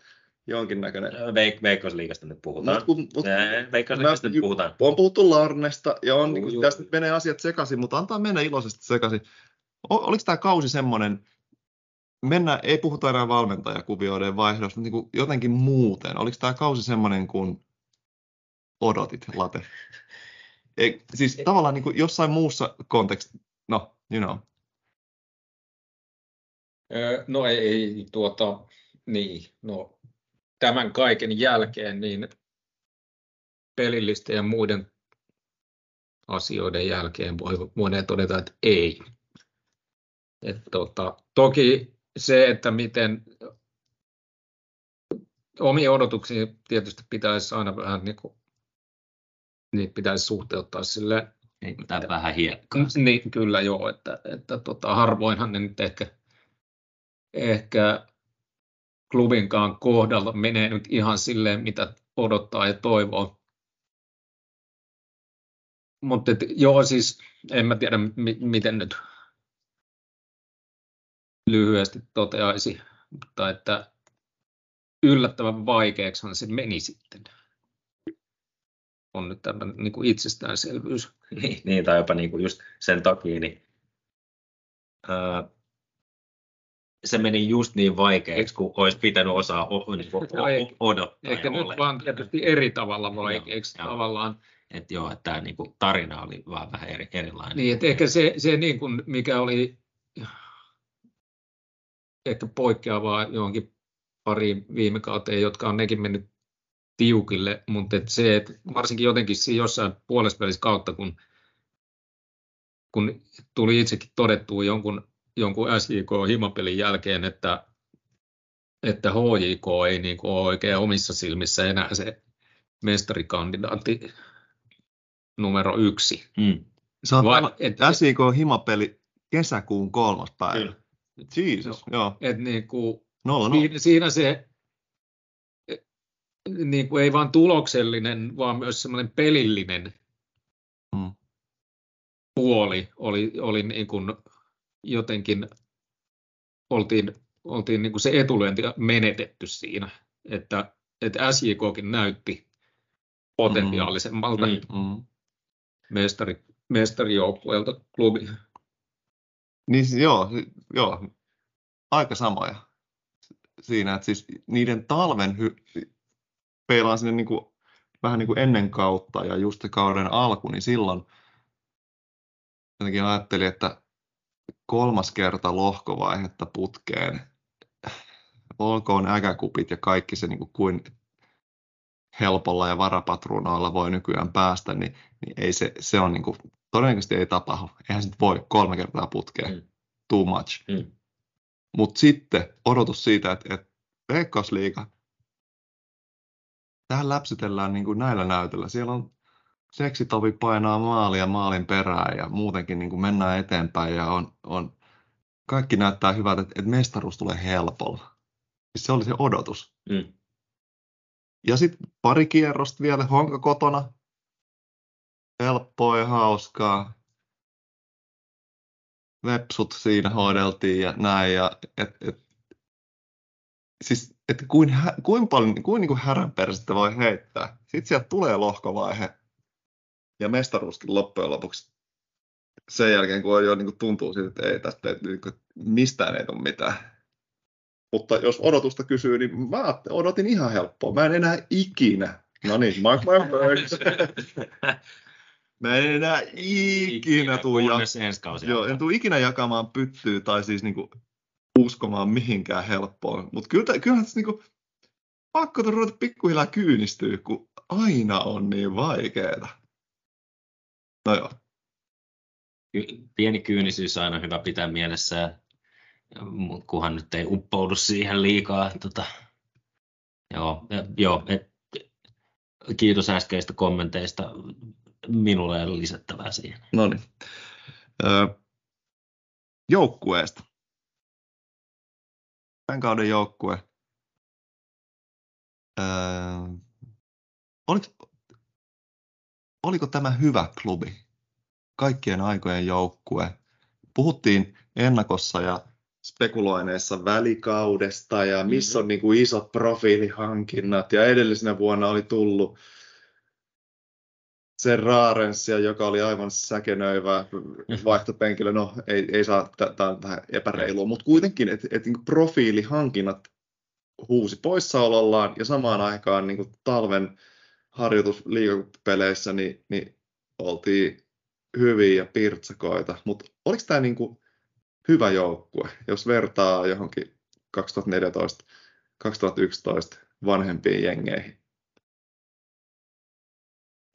jonkinnäköinen. Veik- Veikkausliigasta nyt puhutaan. Mut, kun, mut, Ää, Veikkausliigasta Mä- nyt puhutaan. on puhuttu Larnesta ja on, Juu, niin juu. tästä nyt menee asiat sekaisin, mutta antaa mennä iloisesti sekaisin. O, oliko tämä kausi semmoinen, mennä, ei puhuta enää valmentajakuvioiden vaihdosta, mutta niin jotenkin muuten. Oliko tämä kausi semmoinen kuin odotit, Late? Ei, siis tavallaan niin kuin jossain muussa kontekst, no, you know. No ei, ei tuota, Niin, no tämän kaiken jälkeen niin pelillisten ja muiden asioiden jälkeen voi, voidaan todeta, että ei. Et tota, toki se, että miten omiin odotuksiin tietysti pitäisi aina vähän niin kuin, niin pitäisi suhteuttaa sille. Tämä vähän hiekkaa. Niin, kyllä joo, että, että tota, harvoinhan ne nyt ehkä, ehkä klubinkaan kohdalla menee nyt ihan silleen, mitä odottaa ja toivoo. Mutta joo, siis en mä tiedä, mi- miten nyt lyhyesti toteaisi, mutta että yllättävän vaikeaksihan se meni sitten. On nyt tämmöinen niin kuin itsestäänselvyys. Niin, niin, tai jopa niin kuin just sen takia, niin öö, se meni just niin vaikeaksi, kun olisi pitänyt osaa o, niin kuin, ehkä- odottaa. Ehkä nyt vaan tietysti eri tavalla vaikeaksi Joo, joo. tavallaan. Että joo, että tämä niin kuin, tarina oli vaan vähän eri, erilainen. Niin, että ehkä se, se niin kuin, mikä oli ehkä poikkeavaa johonkin pariin viime kauteen, jotka on nekin mennyt tiukille, mutta et se, että varsinkin jotenkin siinä jossain puolesvälissä kautta, kun, kun tuli itsekin todettua jonkun, jonkun SJK-himapelin jälkeen, että, että HJK ei niin kuin ole oikein omissa silmissä enää se mestarikandidaatti numero yksi. Mm. Oot Vai- et- SIK Himapeli kesäkuun kolmas päivä. Kyllä. Jesus, joo. Et niin kuin, Nolla, no. Siinä, se niin kuin ei vain tuloksellinen, vaan myös semmoinen pelillinen Mm. puoli oli, oli niin kuin jotenkin, oltiin, oltiin niin kuin se etulyönti menetetty siinä, että, että SJKkin näytti potentiaalisemmalta Mm. Mm. mestari, mestarijoukkueelta klubi. Niin joo, joo, aika samoja siinä, että siis niiden talven hy- peilaan sinne niin kuin, vähän niin kuin ennen kautta ja just kauden alku, niin silloin jotenkin ajattelin, että kolmas kerta lohkovaihetta putkeen, olkoon äkäkupit ja kaikki se niin kuin, kuin helpolla ja varapatruunoilla voi nykyään päästä, niin, niin ei se, se on niin kuin, todennäköisesti ei tapahdu. Eihän nyt voi kolme kertaa putkeen. Mm. Too much. Mm. Mutta sitten odotus siitä, että, että Veikkausliiga, tähän läpsytellään niin kuin näillä näytöllä. Siellä on seksitovi painaa maalia maalin perään ja muutenkin niin kuin mennään eteenpäin ja on, on, kaikki näyttää hyvältä, että, että mestaruus tulee helpolla. Siis se oli se odotus. Mm. Ja sitten pari kierrosta vielä Honka kotona. Helppoa ja hauskaa. Vepsut siinä hoideltiin ja näin. Ja et, et, siis, että kuin, kuin paljon, kuin, niin kuin häränperäistä voi heittää. Sitten sieltä tulee lohkovaihe ja mestaruuskin loppujen lopuksi sen jälkeen, kun jo niin kuin tuntuu siltä, että ei tästä niin kuin, mistään ei tule mitään. Mutta jos odotusta kysyy, niin mä odotin ihan helppoa. Mä en enää ikinä, no niin, mark my words. Mä en enää ikinä tuu, ja, kunnes ensi kausi joo, en tuu ikinä jakamaan pyttyä tai siis niinku uskomaan mihinkään helppoon. Mutta kyllä, kyllähän tässä niinku, pakko ruveta pikkuhiljaa kyynistyä, kun aina on niin vaikeeta. No joo, pieni kyynisyys on aina hyvä pitää mielessä, kunhan nyt ei uppoudu siihen liikaa. Tota, joo, joo et, kiitos äskeistä kommenteista. Minulla ei ole lisättävää siihen. no niin. Öö, joukkueesta. Tämän kauden joukkue. Öö, oliko, oliko tämä hyvä klubi? Kaikkien aikojen joukkue. Puhuttiin ennakossa ja spekuloineissa välikaudesta ja missä on niin kuin isot profiilihankinnat ja edellisenä vuonna oli tullut se Raarensia, joka oli aivan säkenöivä vaihtopenkilö. No ei, ei saa, tämä on vähän epäreilua, mutta kuitenkin, että et, niin profiilihankinnat huusi poissaolollaan ja samaan aikaan niin kuin talven harjoitus liigapeleissä niin, niin oltiin hyviä ja pirtsakoita, mutta oliko tämä niin kuin hyvä joukkue, jos vertaa johonkin 2014 2011 vanhempiin jengeihin?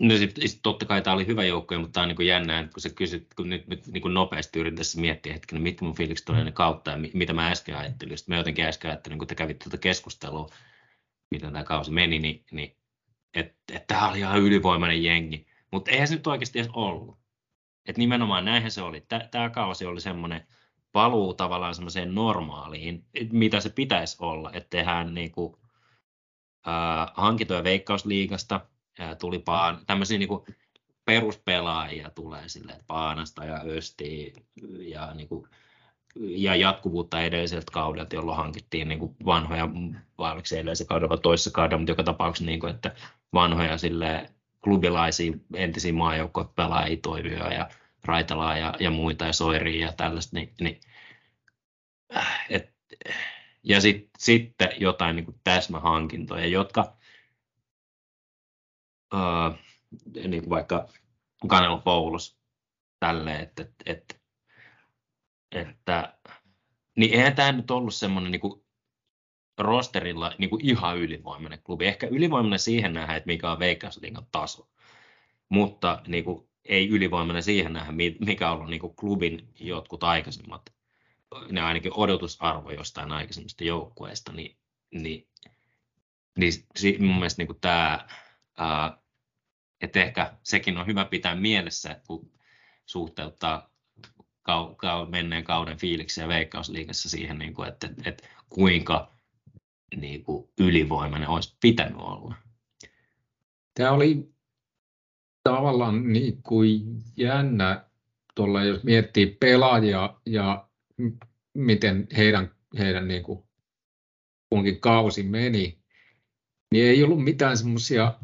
No sitten sit totta kai tämä oli hyvä joukko, mutta tämä on niin jännää, kun sä kysyt, kun nyt, nyt niin kuin nopeasti yritän tässä miettiä hetken, mitkä mun fiilikset oli ennen kautta ja mitä mä äsken ajattelin. Sitten mä jotenkin äsken ajattelin, kun te kävitte tuota keskustelua, miten tämä kausi meni, niin, niin että et tämä oli ihan ylivoimainen jengi. Mutta eihän se nyt oikeasti edes ollut. Et nimenomaan näinhän se oli. Tämä kausi oli semmoinen paluu tavallaan semmoiseen normaaliin, mitä se pitäisi olla, että tehdään niinku, äh, hankintoja veikkausliigasta, tuli paan, tämmöisiä niinku peruspelaajia tulee silleen, että Paanasta ja Östi ja, niinku, ja jatkuvuutta edelliseltä kaudelta, jolloin hankittiin niinku vanhoja, vai oliko se edellisen kaudella vai toisessa kaudella, mutta joka tapauksessa, niinku, että vanhoja sille klubilaisia entisiä maajoukkuepelaajia toimia ja Raitalaa ja, ja muita ja Soiria ja tällaista, niin, niin et, ja sit, sitten jotain niin kuin täsmähankintoja, jotka uh, niin kuin vaikka Kanelo Poulos tälleen, että, että, että, että niin eihän tämä nyt ollut semmoinen niin kuin rosterilla niin kuin ihan ylivoimainen klubi. Ehkä ylivoimainen siihen nähdä, että mikä on Veikkausliigan taso, mutta niin kuin, ei ylivoimainen siihen nähdä, mikä on ollut niin kuin klubin jotkut aikaisemmat, ne ainakin odotusarvo jostain aikaisemmista joukkueista, niin, niin, niin mun mielestä niin kuin tämä, ää, että ehkä sekin on hyvä pitää mielessä, kun suhteuttaa kau, kau, menneen kauden fiiliksiä Veikkausliigassa siihen, niin kuin, että, että, että kuinka niin kuin ylivoimainen olisi pitänyt olla. Tämä oli tavallaan niin kuin jännä, tuolla, jos miettii pelaajia ja miten heidän, heidän niin kuin kunkin kausi meni, niin ei ollut mitään semmoisia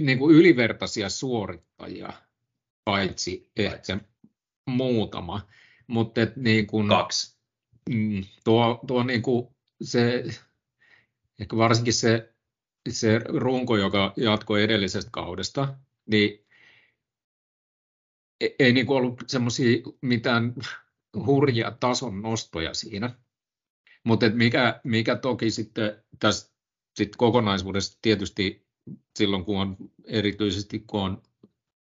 niin kuin ylivertaisia suorittajia, paitsi ehkä muutama. Mutta niin kuin, Kaksi. Mm, tuo, tuo niin kuin se, ehkä varsinkin se, se runko, joka jatkoi edellisestä kaudesta, niin ei, ei niin kuin ollut semmoisia mitään hurjia tason nostoja siinä. Mutta mikä, mikä toki sitten tässä sit kokonaisuudessa tietysti silloin, kun on erityisesti kun on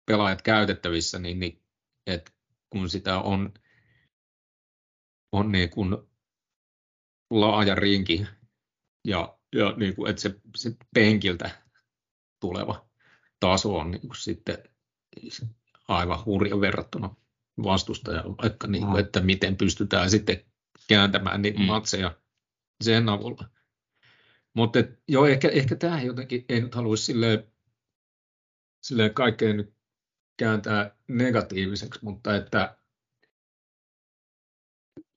pelaajat käytettävissä, niin, niin et kun sitä on, on niin kuin laaja rinki ja, ja niin kuin, että se, se penkiltä tuleva taso on niin kuin sitten aivan hurja verrattuna vastustajan, vaikka niin kuin, että miten pystytään sitten kääntämään niitä mm. matseja sen avulla. Mutta joo, ehkä, ehkä tämä jotenkin ei nyt haluaisi silleen, silleen kaikkeen nyt kääntää negatiiviseksi, mutta että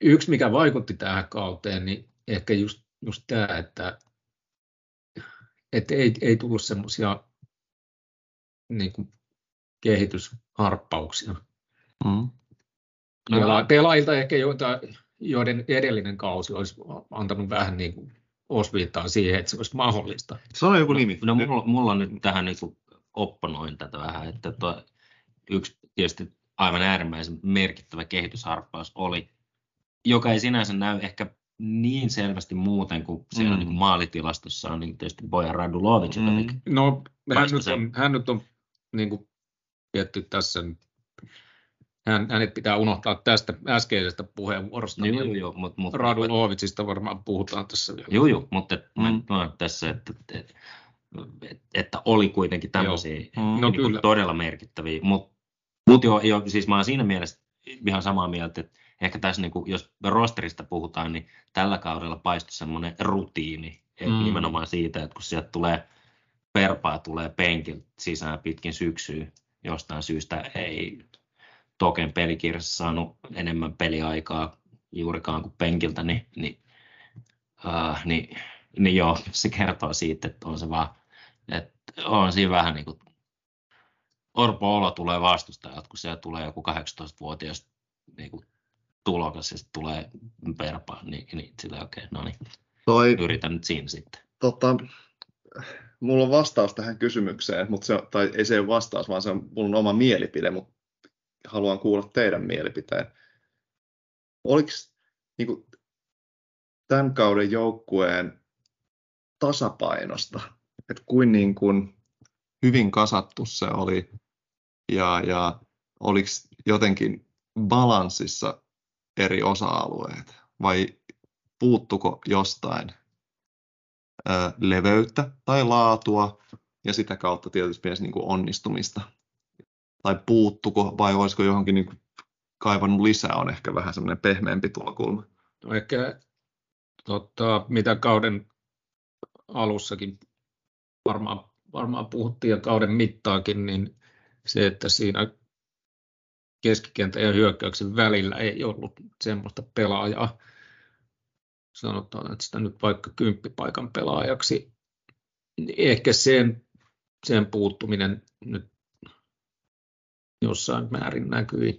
yksi, mikä vaikutti tähän kauteen, niin ehkä just, just tämä, että, että ei, ei tullut semmoisia niin kehitysharppauksia. Mm. No. Pelaajilta ehkä joita, joiden edellinen kausi olisi antanut vähän niin kuin osviittaa siihen, että se olisi mahdollista. Se on joku nimi. No, no mulla, mulla on nyt tähän niin kuin opponoin tätä vähän, että tuo, yksi tietysti aivan äärimmäisen merkittävä kehitysharppaus oli, joka ei sinänsä näy ehkä niin selvästi muuten kuin siellä mm. niin kuin maalitilastossa on niin tietysti Bojan Radulovic. Mm. No, hän nyt, on, hän nyt on niin kuin tietty tässä hän, hänet pitää unohtaa tästä äskeisestä puheenvuorosta. Joo, joo, joo, mutta, mutta, Radulovicista varmaan puhutaan tässä. Joo, joo, mutta mm. mä, tässä, että, että, että, oli kuitenkin tämmöisiä mm. no, niin kyllä. todella merkittäviä. Mutta mut joo, joo, siis mä oon siinä mielessä ihan samaa mieltä, että ehkä tässä, niin kuin, jos rosterista puhutaan, niin tällä kaudella paistui semmoinen rutiini, mm. nimenomaan siitä, että kun sieltä tulee perpaa tulee penkiltä sisään pitkin syksyä, jostain syystä ei Token pelikirjassa saanut enemmän peliaikaa juurikaan kuin penkiltä, niin, niin, uh, niin, niin joo, se kertoo siitä, että on se vaan, että on siinä vähän niin kuin Orpo Olo tulee vastustajat, kun siellä tulee joku 18-vuotias niin kuin tulokas ja sitten tulee perpa, niin, niin sillä okei, okay, no niin, Toi, yritän nyt siinä sitten. Tota, mulla on vastaus tähän kysymykseen, mutta se, tai ei se ole vastaus, vaan se on mun oma mielipide, mutta haluan kuulla teidän mielipiteen. Oliko, niin kuin, tämän kauden joukkueen tasapainosta, että kuin, niin kuin hyvin kasattu se oli ja, ja oliko jotenkin balanssissa eri osa-alueet vai puuttuko jostain ö, leveyttä tai laatua ja sitä kautta tietysti myös niin kuin onnistumista? Tai puuttuko vai olisiko johonkin niin kaivannut lisää on ehkä vähän semmoinen pehmeämpi tulokulma. No ehkä tota, mitä kauden alussakin varmaan, varmaan puhuttiin ja kauden mittaakin, niin se, että siinä keskikentän ja hyökkäyksen välillä ei ollut semmoista pelaajaa, sanotaan, että sitä nyt vaikka kymppipaikan pelaajaksi, niin ehkä sen, sen puuttuminen nyt jossain määrin näkyi,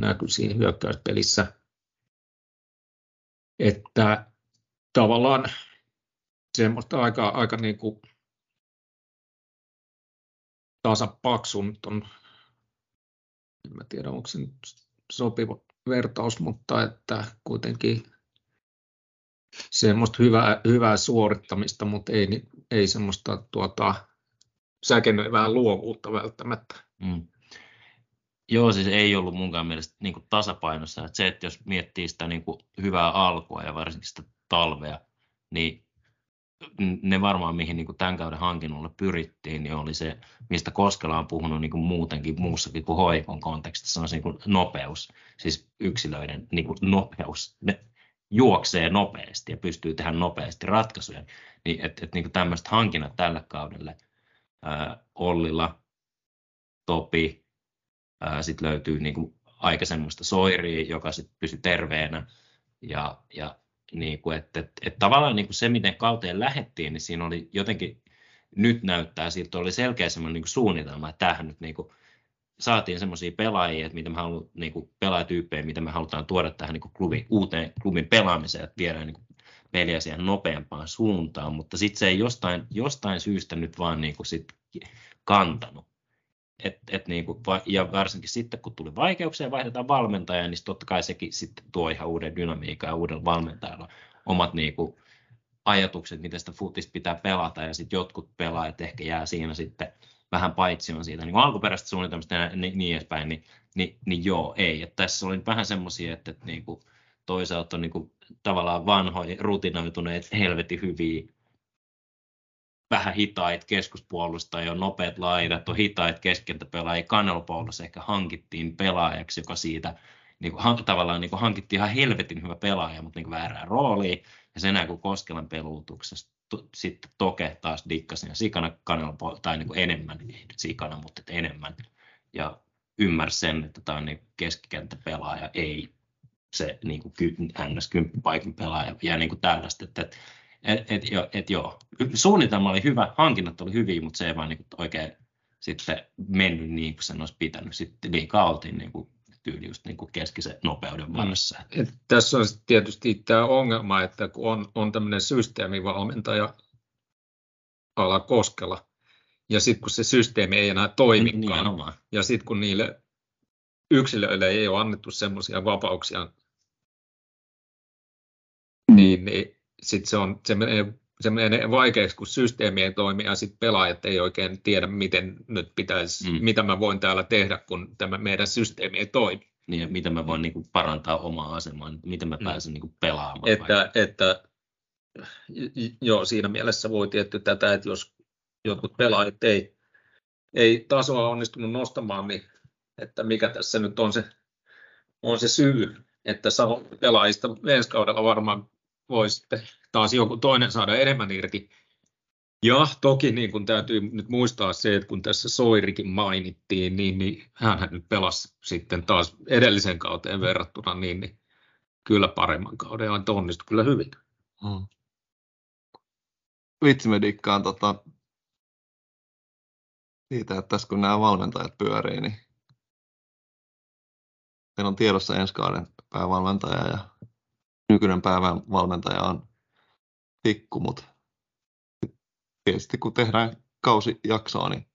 näkyi siinä hyökkäyspelissä, että tavallaan semmoista aika, aika niin kuin tasapaksun on, en mä tiedä onko se nyt sopiva vertaus, mutta että kuitenkin semmoista hyvää, hyvää suorittamista, mutta ei, ei semmoista tuota, säkenöivää luovuutta välttämättä. Mm. Joo, siis ei ollut munkaan mielestä niin kuin tasapainossa. Että se, että jos miettii sitä niin kuin hyvää alkua ja varsinkin sitä talvea, niin ne varmaan, mihin niin kuin tämän kauden hankinnolle pyrittiin, niin oli se, mistä Koskela on puhunut niin kuin muutenkin muussakin kuin hoikon kontekstissa, on se niin kuin nopeus, siis yksilöiden niin kuin nopeus. Ne juoksee nopeasti ja pystyy tehdä nopeasti ratkaisuja. Niin, että et, niin tämmöiset hankinnat tällä kaudelle ää, Ollilla, Topi, sitten löytyy niin kuin aika semmoista soiria, joka sitten pysyy terveenä ja, ja niin kuin, että, että, että tavallaan niin kuin se, miten kauteen lähettiin, niin siinä oli jotenkin, nyt näyttää siltä, oli selkeä semmoinen niin kuin suunnitelma, että tämähän nyt niin kuin, saatiin semmoisia pelaajia, että mitä me halu, niin kuin pelaajatyyppejä, mitä me halutaan tuoda tähän niin kuin klubin, uuteen klubin pelaamiseen, että viedään niin kuin peliä siihen nopeampaan suuntaan, mutta sitten se ei jostain, jostain syystä nyt vaan niin kuin sit kantanut. Et, et niin kuin, ja varsinkin sitten, kun tuli vaikeuksia ja vaihdetaan valmentajaa, niin totta kai sekin sitten tuo ihan uuden dynamiikan ja uuden valmentajalla omat niin kuin, ajatukset, miten sitä futista pitää pelata, ja sitten jotkut pelaajat ehkä jää siinä sitten vähän paitsi on siitä niin alkuperäistä suunnitelmasta ja niin, niin edespäin, niin, niin, niin joo, ei. Et tässä oli vähän semmoisia, että, että niin kuin, toisaalta on niin kuin, tavallaan vanhoja, rutinoituneet, helvetin hyviä vähän hitaita keskuspuolustajia, on nopeat laidat, on hitaita keskentäpelaajia. Kannelpoulos ehkä hankittiin pelaajaksi, joka siitä niin kuin, tavallaan niin kuin, hankittiin ihan helvetin hyvä pelaaja, mutta niin kuin väärään rooliin. Ja sen kun Koskelan peluutuksesta sitten Toke taas dikkasi ja sikana Kannelpo, tai niin kuin enemmän, ei nyt sikana, mutta enemmän. Ja ymmärsi sen, että tämä on niin keskikenttäpelaaja, ei se niin kuin NS-kymppipaikin pelaaja ja niin kuin tällaista. Että, että et, et, jo, et joo, suunnitelma oli hyvä, hankinnat oli hyviä, mutta se ei vaan niin oikein sitten mennyt niin kuin sen olisi pitänyt. Sitten liikaa oltiin niin kuin tyyli just niin kuin keskisen nopeuden mm. varassa. Et tässä on tietysti tämä ongelma, että kun on, on tämmöinen systeemivalmentaja ala koskella, ja sitten kun se systeemi ei enää toimikaan, niin, ja sitten kun niille yksilöille ei ole annettu semmoisia vapauksia, niin, niin sit se, on, se, menee, se menee vaikeaksi, kun systeemi ei toimi ja sitten pelaajat ei oikein tiedä, miten nyt pitäisi, mm. mitä mä voin täällä tehdä, kun tämä meidän systeemi ei toimi. Niin, ja miten mä voin niin kuin, parantaa omaa asemaa, miten mä pääsen mm. niin kuin, pelaamaan. Että, että, joo, siinä mielessä voi tietty tätä, että jos jotkut pelaajat ei, ei tasoa onnistunut nostamaan, niin että mikä tässä nyt on se, on se syy, että saa pelaajista ensi kaudella varmaan voi sitten taas joku toinen saada enemmän irti. Ja toki niin kun täytyy nyt muistaa se, että kun tässä Soirikin mainittiin, niin, niin hän nyt pelasi sitten taas edellisen kauteen verrattuna, niin, niin kyllä paremman kauden ja onnistui kyllä hyvin. Hmm. Vitsi me dikkaan tota, siitä, että tässä kun nämä valmentajat pyörii, niin meillä on tiedossa ensi kauden päävalmentaja ja nykyinen päivän valmentaja on pikku, mutta tietysti kun tehdään kausijaksoa, niin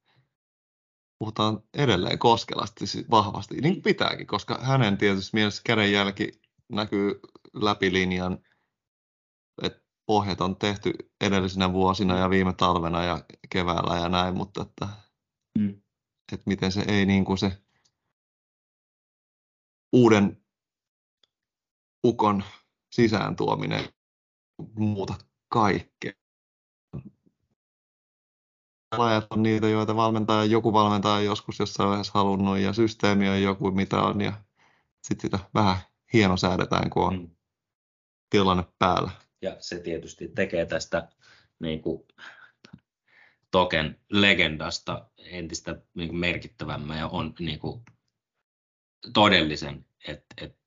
puhutaan edelleen Koskelasta siis vahvasti, niin pitääkin, koska hänen tietysti mielessä kädenjälki näkyy läpi linjan pohjat on tehty edellisinä vuosina ja viime talvena ja keväällä ja näin, mutta että, Mm. että miten se ei niin kuin se uuden ukon sisään tuominen muuta kaikkea. Pelaajat on niitä, joita valmentaja, joku valmentaja on joskus jossain vaiheessa halunnut ja systeemi on joku mitä on ja sitten sitä vähän hienosäädetään, kun on Mm. tilanne päällä. Ja se tietysti tekee tästä niin kuin, Token legendasta entistä niin kuin merkittävämmän ja on niin kuin, todellisen, että et,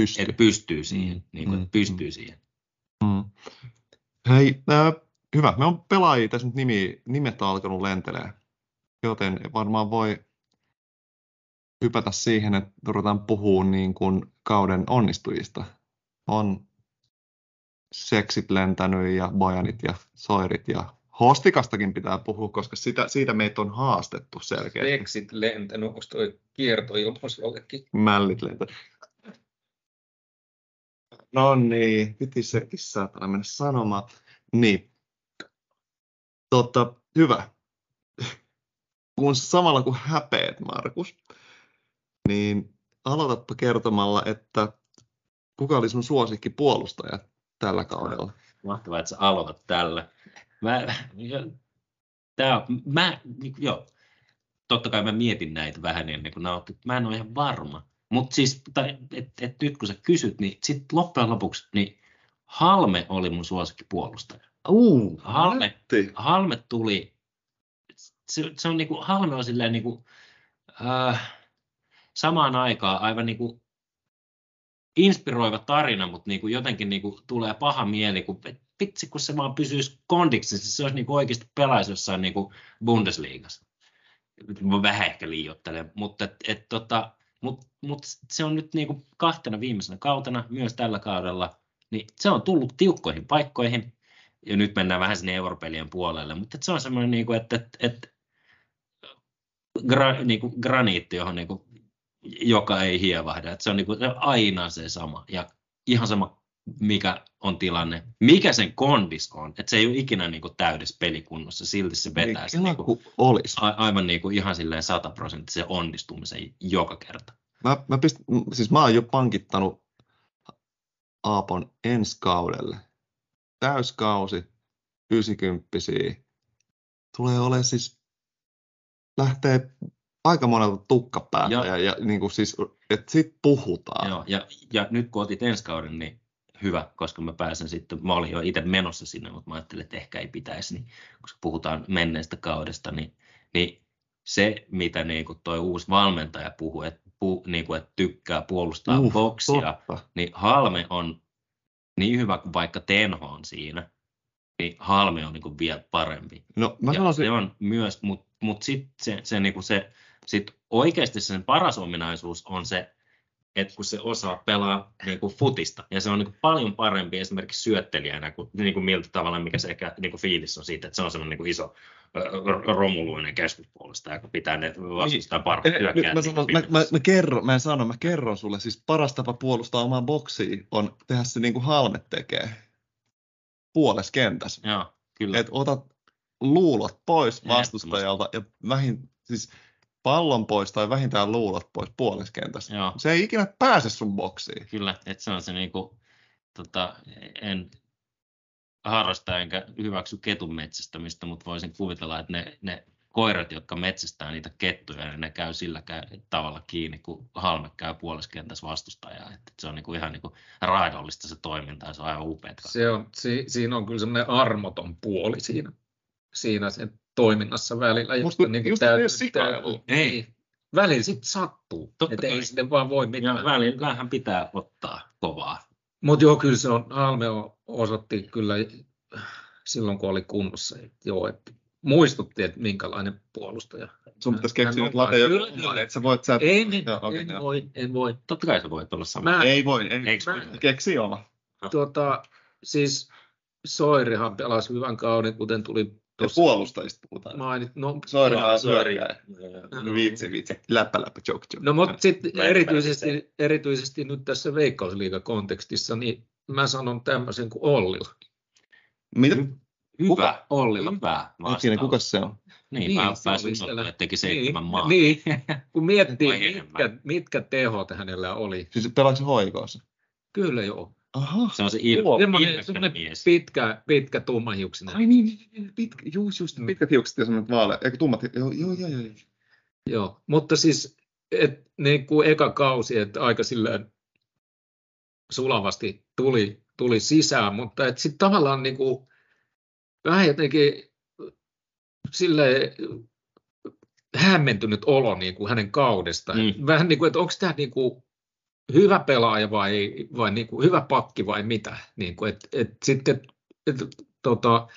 Pysty. et pystyy siihen. Niin kuin, Mm, että pystyy siihen. Mm. Hei, ää, hyvä. Me on pelaajia tässä nyt nimi, nimet on alkanut lentelee, joten varmaan voi hypätä siihen, että ruvetaan puhumaan niin kuin kauden onnistujista. On seksit lentänyt ja bojanit ja soirit ja hostikastakin pitää puhua, koska sitä, siitä meitä on haastettu selkeästi. Exit lentänyt, onko toi kiertoilmaus jollekin? Mällit lentänyt. No niin, piti sekin saatana mennä sanomaan. Niin. Totta, hyvä. Kun samalla kun häpeät, Markus, niin aloitapa kertomalla, että kuka oli sun suosikki puolustaja tällä kaudella? Mahtavaa, että sä aloitat tällä. Mä, tää, mä, niin joo, totta kai mä mietin näitä vähän ennen kuin nautin. Mä en ole ihan varma. Mutta siis, tai, et, et nyt kun sä kysyt, niin sit loppujen lopuksi, niin Halme oli mun suosikkipuolustaja. Uh, Halme, nätti. Halme tuli, se, se on niinku, Halme on silleen niinku, äh, samaan aikaan aivan niinku inspiroiva tarina, mutta niinku jotenkin niinku tulee paha mieli, kun et vitsi, kun se vaan pysyisi kondiksessa, se olisi niinku oikeasti pelaisi jossain niinku Bundesliigassa. Mä vähän ehkä liioittelen, mutta et, et, tota, mut, mut se on nyt niinku kahtena viimeisenä kautena, myös tällä kaudella, niin se on tullut tiukkoihin paikkoihin, ja nyt mennään vähän sinne europelien puolelle, mutta se on semmoinen, niinku, että et, et, gra, niinku, graniitti, johon niinku, joka ei hievahda. Et se on niinku, se on aina se sama. Ja ihan sama, mikä on tilanne, mikä sen kondis on. Että se ei ole ikinä niinku täydessä pelikunnossa, silti se vetää Niin, sen kela niinku, kun olis. a, aivan niinku, ihan silleen sataprosenttisen onnistumisen joka kerta. Mä, mä, pist, siis mä oon jo pankittanut Aapon ensi kaudelle. Täyskausi, 90 Tulee olemaan siis, lähtee aika monelta tukka Joo. ja, ja niin kuin siis, että sit puhutaan. Joo, ja, ja nyt kun otit ensi kauden, niin hyvä, koska mä pääsen sitten, mä olin jo itse menossa sinne, mutta mä ajattelin, että ehkä ei pitäisi, niin, koska puhutaan menneestä kaudesta, niin, niin se, mitä niin kuin toi uusi valmentaja puhuu, että, pu, niin kuin, että tykkää puolustaa Uh, boksia, totta. niin Halme on niin hyvä kuin vaikka Tenho on siinä, niin Halme on niin kuin vielä parempi. No mä ja se on myös, mutta mut sitten se, se, niinku se sit oikeasti sen paras ominaisuus on se, että kun se osaa pelaa niinku futista, ja se on niinku paljon parempi esimerkiksi syöttelijänä kuin niinku miltä tavalla, mikä se ehkä niinku fiilis on siitä, että se on semmoinen niinku iso ö, ö, romuluinen keskuspuolesta, joka pitää ne vastustaa parhaat hyökkäjät. mä, sanon, mä, mä, mä, kerron, mä en sano, mä kerron sulle, siis paras tapa puolustaa omaa boksia on tehdä se niin kuin Halmet tekee puolessa kentässä. Joo, kyllä. että otat luulot pois vastustajalta ja vähin, siis pallon pois tai vähintään luulot pois puoleskentässä. Joo. Se ei ikinä pääse sun boksiin. Kyllä, että se on se niinku, tota, en harrasta enkä hyväksy ketun metsästämistä, mutta voisin kuvitella, että ne, ne koirat, jotka metsästää niitä kettuja, niin ne käy sillä tavalla kiinni, kun halme käy puoleskentässä vastustajaa. Että se on niinku ihan niinku raadollista se toiminta ja se on aivan upeat. Se on, si, siinä on kyllä semmoinen armoton puoli siinä, siinä sen toiminnassa välillä. Mut josta kun niinku just ei ole sikailu. Ei. Niin. Välillä sitten sattuu, Totta että ei sitten vaan voi mitään. Ja välillähän pitää ottaa kovaa. Mutta joo, kyllä se on, Halme osoitti kyllä silloin, kun oli kunnossa, että joo, että muistutti, että minkälainen puolustaja. Sun pitäisi keksiä nyt kyllä. että sä voit sä... En, en, Joo, okei, en joo. voi, en voi. Totta kai sä voit olla sama. Mä, Ei voi, ei. Eikö mä-? Keksi oma. tuota, siis Soirihan pelasi hyvän kauden, kuten tuli tuossa puolustajista puhutaan. mainit. No, Sorry. hyökkääjä. Viitsi, viitsi. Läppä, läppä, joke, joke. No mutta sitten Mä en erityisesti, erityisesti nyt tässä Veikkausliiga-kontekstissa, niin mä sanon tämmöisen kuin Ollilla. Mitä? Hyvä, Kuka? Ollilla pää Hetkinen, kuka se on? Niin, Niin, niin se pääsi oli unohtaa, siellä. että teki seitsemän niin, maata. [laughs] Niin, kun miettii, mitkä, mitkä tehot hänellä oli. Siis pelaako se hoikossa? Kyllä joo. Aha. Se on se il- Joo, Semmoinen, semmoinen mies. pitkä, pitkä tummahiuksinen. Ai niin, niin, niin, pitkä, just, just, pitkät hiukset ja semmoinen vaale, eikö tummat, joo, joo, joo, joo. Joo, mutta siis et, niin kuin eka kausi, että aika silleen sulavasti tuli, tuli sisään, mutta sitten tavallaan niin kuin, vähän jotenkin silleen hämmentynyt olo niin kuin hänen kaudestaan. Mm. Vähän niin kuin, että onko tämä niin kuin hyvä pelaaja vai, vai niin kuin hyvä pakki vai mitä. Niin kuin, et, et sitten et, tota,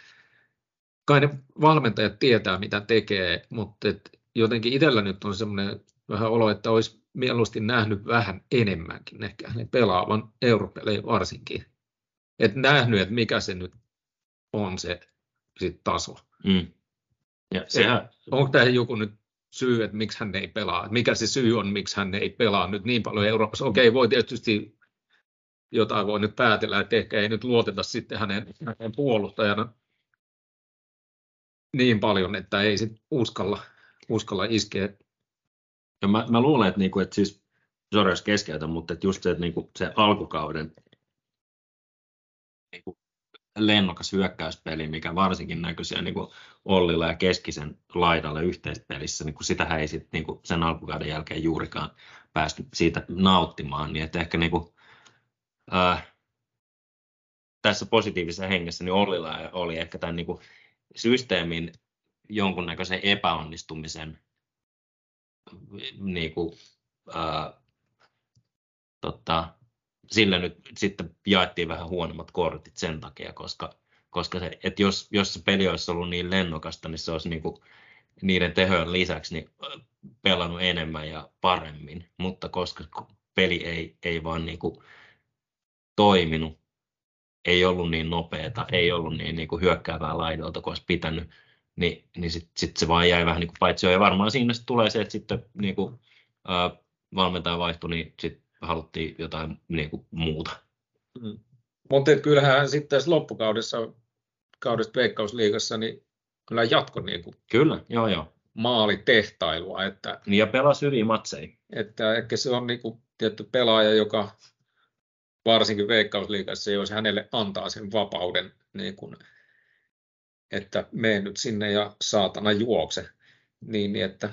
kai ne valmentajat tietää mitä tekee, mutta et jotenkin itsellä nyt on semmoinen vähän olo, että olisi mieluusti nähnyt vähän enemmänkin ehkä hänen pelaavan europelejä varsinkin. Et nähnyt, että mikä se nyt on se sit taso. Mm. Ja sehän, Onko tämä joku nyt syy, että miksi hän ei pelaa? Mikä se syy on, miksi hän ei pelaa nyt niin paljon Euroopassa? Okei, voi tietysti jotain voi nyt päätellä, että ehkä ei nyt luoteta sitten hänen, hänen puolustajana niin paljon, että ei sit uskalla, uskalla iskeä. ja mä, mä luulen, että, niinku, että siis, sorry jos keskeytän, mutta että just se, että niinku, se alkukauden niinku, lennokas hyökkäyspeli, mikä varsinkin siellä niinku Ollilla ja Keskisen laidalla yhteispelissä, niin sitähän ei sit, niinku, sen alkukauden jälkeen juurikaan päästy siitä nauttimaan, niin että ehkä niinku, äh, tässä positiivisessa hengessä niin Ollilla oli ehkä tämän niinku, systeemin jonkunnäköisen epäonnistumisen niin kuin, ää, tota, sillä nyt sitten jaettiin vähän huonommat kortit sen takia, koska, koska se, että jos, jos se peli olisi ollut niin lennokasta, niin se olisi niin kuin, niiden tehojen lisäksi niin pelannut enemmän ja paremmin, mutta koska peli ei, ei vaan niin kuin toiminut, ei ollut niin nopeata, ei ollut niin, niin kuin hyökkäävää laidolta kuin olisi pitänyt, niin, niin sitten sit se vaan jäi vähän niin kuin paitsi ja varmaan siinä tulee se, että sitten niin kuin, ää, valmentaja vaihtui, niin sitten haluttiin jotain niin kuin muuta. Mutta kyllähän sitten tässä loppukaudessa kaudesta Veikkausliigassa, niin kyllä jatko niin kuin Kyllä, joo joo. maalitehtailua, että, ja pelasi hyviä matseja. että ehkä se on niin kuin tietty pelaaja, joka varsinkin Veikkausliigassa, jos hänelle antaa sen vapauden, niin kuin, että mene nyt sinne ja saatana juokse, niin että,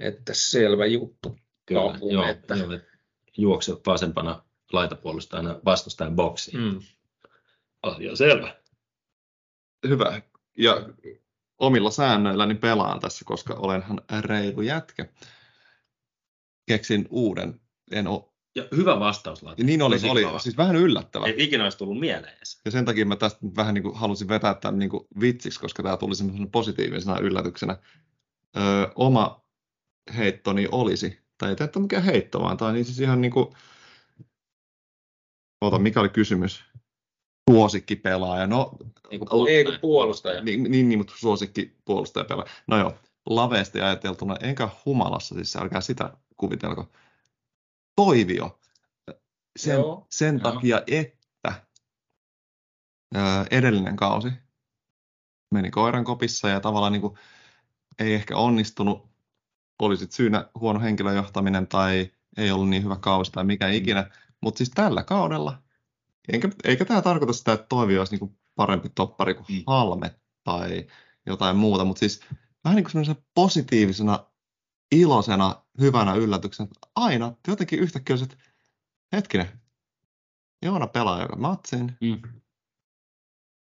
että selvä juttu. Kyllä, Lopun, joo, että- joo, että juokse vasempana laitapuolustajana vastustajan boksiin. Mm. Asia selvä. Hyvä. Ja omilla säännöilläni pelaan tässä, koska olenhan reilu jätkä. Keksin uuden. En ole. Ja hyvä vastaus, Laati. Niin oli, Tosi oli kova. siis vähän yllättävä. Ei ikinä olisi tullut mieleen edes. Ja sen takia mä tästä vähän niin kuin halusin vetää tämän niin kuin vitsiksi, koska tämä tuli semmoisena positiivisena yllätyksenä. Öö, oma heittoni olisi, tai ei tämä mikään heitto, vaan tämä on niin siis ihan niin kuin, Ota, mikä oli kysymys? Suosikkipelaaja. No, Niin kuin Ei kun puolustaja. niin, niin, niin mutta suosikki puolustajapelaaja. No joo, laveasti ajateltuna, enkä humalassa, siis älkää sitä kuvitelko. Toivio. Sen, Joo, sen joo. takia, että ö, edellinen kausi meni koiran kopissa ja tavallaan niin kuin, ei ehkä onnistunut. Oli sit syynä huono henkilöjohtaminen tai ei ollut niin hyvä kausi tai mikä ikinä. Mutta siis tällä kaudella, eikä, eikä tämä tarkoita sitä, että Toivi olisi niin kuin parempi toppari kuin Mm. Halme tai jotain muuta, mutta siis vähän niin kuin positiivisena, iloisena, hyvänä yllätyksenä, aina jotenkin yhtäkkiä olisi, että hetkinen, Joona pelaa joka matsin Mm.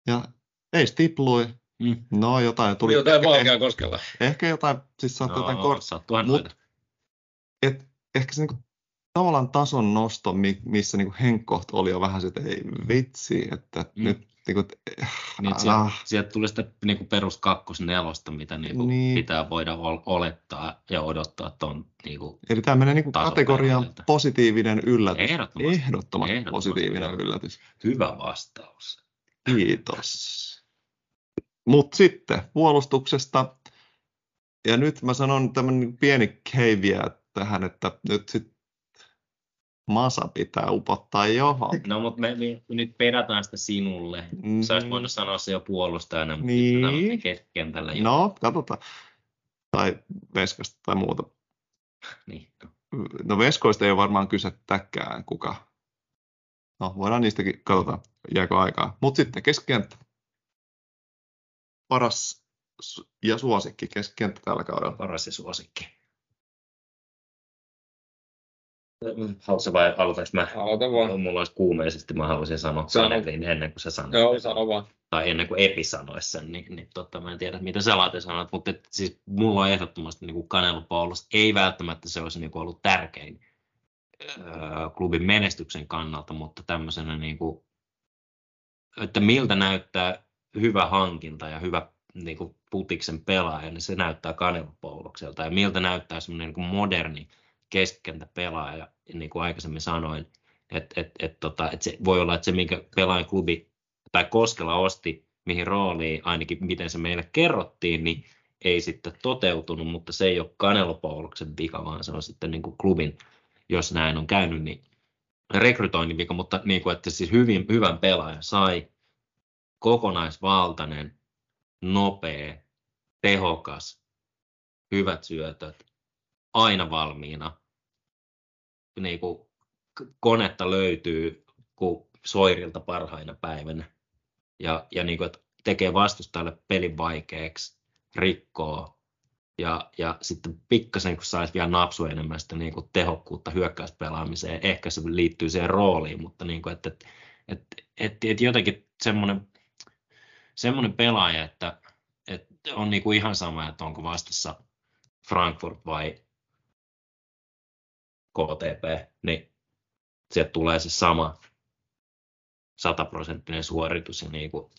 ja ei stiplui, Mm. no jotain tuli, Jotain ehkä, valkea koskella. ehkä jotain, siis saattoi jotain kort, sattuhan Mut- noita. et ehkä se niinku, tavallaan tason nosto, mi- missä niinku Henkkoht oli jo vähän se, että ei vitsi, että Mm. nyt niinku, Niin, että sieltä, ah, sieltä tulee sitä niin kuin perus kakkosnelosta, mitä niin kuin Niin. pitää voida ol- olettaa ja odottaa tuon niin kuin, eli tämä menee niinku kategoriaan positiivinen yllätys. Ehdottomasti. Ehdottomasti, Ehdottomasti, positiivinen yllätys. hyvä vastaus. Kiitos. Mutta sitten puolustuksesta. Ja nyt mä sanon tämmöinen pieni caveat tähän, että nyt sit Masa pitää upottaa johon. No, mutta me, me, nyt pedataan sitä sinulle. Mm. Sä olisi voinut sanoa se jo puolustajana, mutta Niin. keskikentällä jo. No, katsotaan. Tai Veskasta tai muuta. [laughs] Niin. No Veskoista ei ole varmaan kysettäkään kuka. No, voidaan niistäkin, katsotaan, jääkö aikaa. Mutta sitten keskikenttä. Paras ja suosikki keskikenttä tällä kaudella. Paras ja suosikki. Haluatko vai aloitanko mä? Aloita vaan. Mulla olisi kuumeisesti, mä haluaisin sanoa Sano. Kanetin ennen kuin sä sanoit. Joo, sano vaan. tai ennen kuin Epi sanoisi sen, niin, niin totta, mä en tiedä, mitä sä Laate sanot, mutta et, siis mulla on ehdottomasti niin Canelo Paulos, ei välttämättä se olisi niin kuin ollut tärkein öö, klubin menestyksen kannalta, mutta tämmöisenä, niin kuin, että miltä näyttää hyvä hankinta ja hyvä niin kuin putiksen pelaaja, niin se näyttää Canelo Paulokselta, ja miltä näyttää semmoinen niin moderni keskikentäpelaaja, ja niin kuin aikaisemmin sanoin, että et, et, tota, et se voi olla, että se, minkä pelaajan klubi tai Koskela osti, mihin rooliin ainakin miten se meille kerrottiin, niin ei sitten toteutunut, mutta se ei ole Kanelopouluksen vika, vaan se on sitten niin kuin klubin, jos näin on käynyt, niin rekrytoinnin vika, mutta niin kuin, että siis hyvin, hyvän pelaajan sai kokonaisvaltainen, nopea, tehokas, hyvät syötöt, aina valmiina. Niin kuin konetta löytyy kuin soirilta parhaina päivänä. Ja, ja niin kuin, että tekee vastustajalle pelin vaikeaksi, rikkoo. Ja, ja sitten pikkasen, kun saisi vielä napsu enemmän sitä niin kuin tehokkuutta hyökkäyspelaamiseen, ehkä se liittyy siihen rooliin, mutta niin kuin, että, että, että, että, että jotenkin semmoinen, semmoinen pelaaja, että, että on niin kuin ihan sama, että onko vastassa Frankfurt vai KTP, niin sieltä tulee se sama sataprosenttinen suoritus ja niin kuin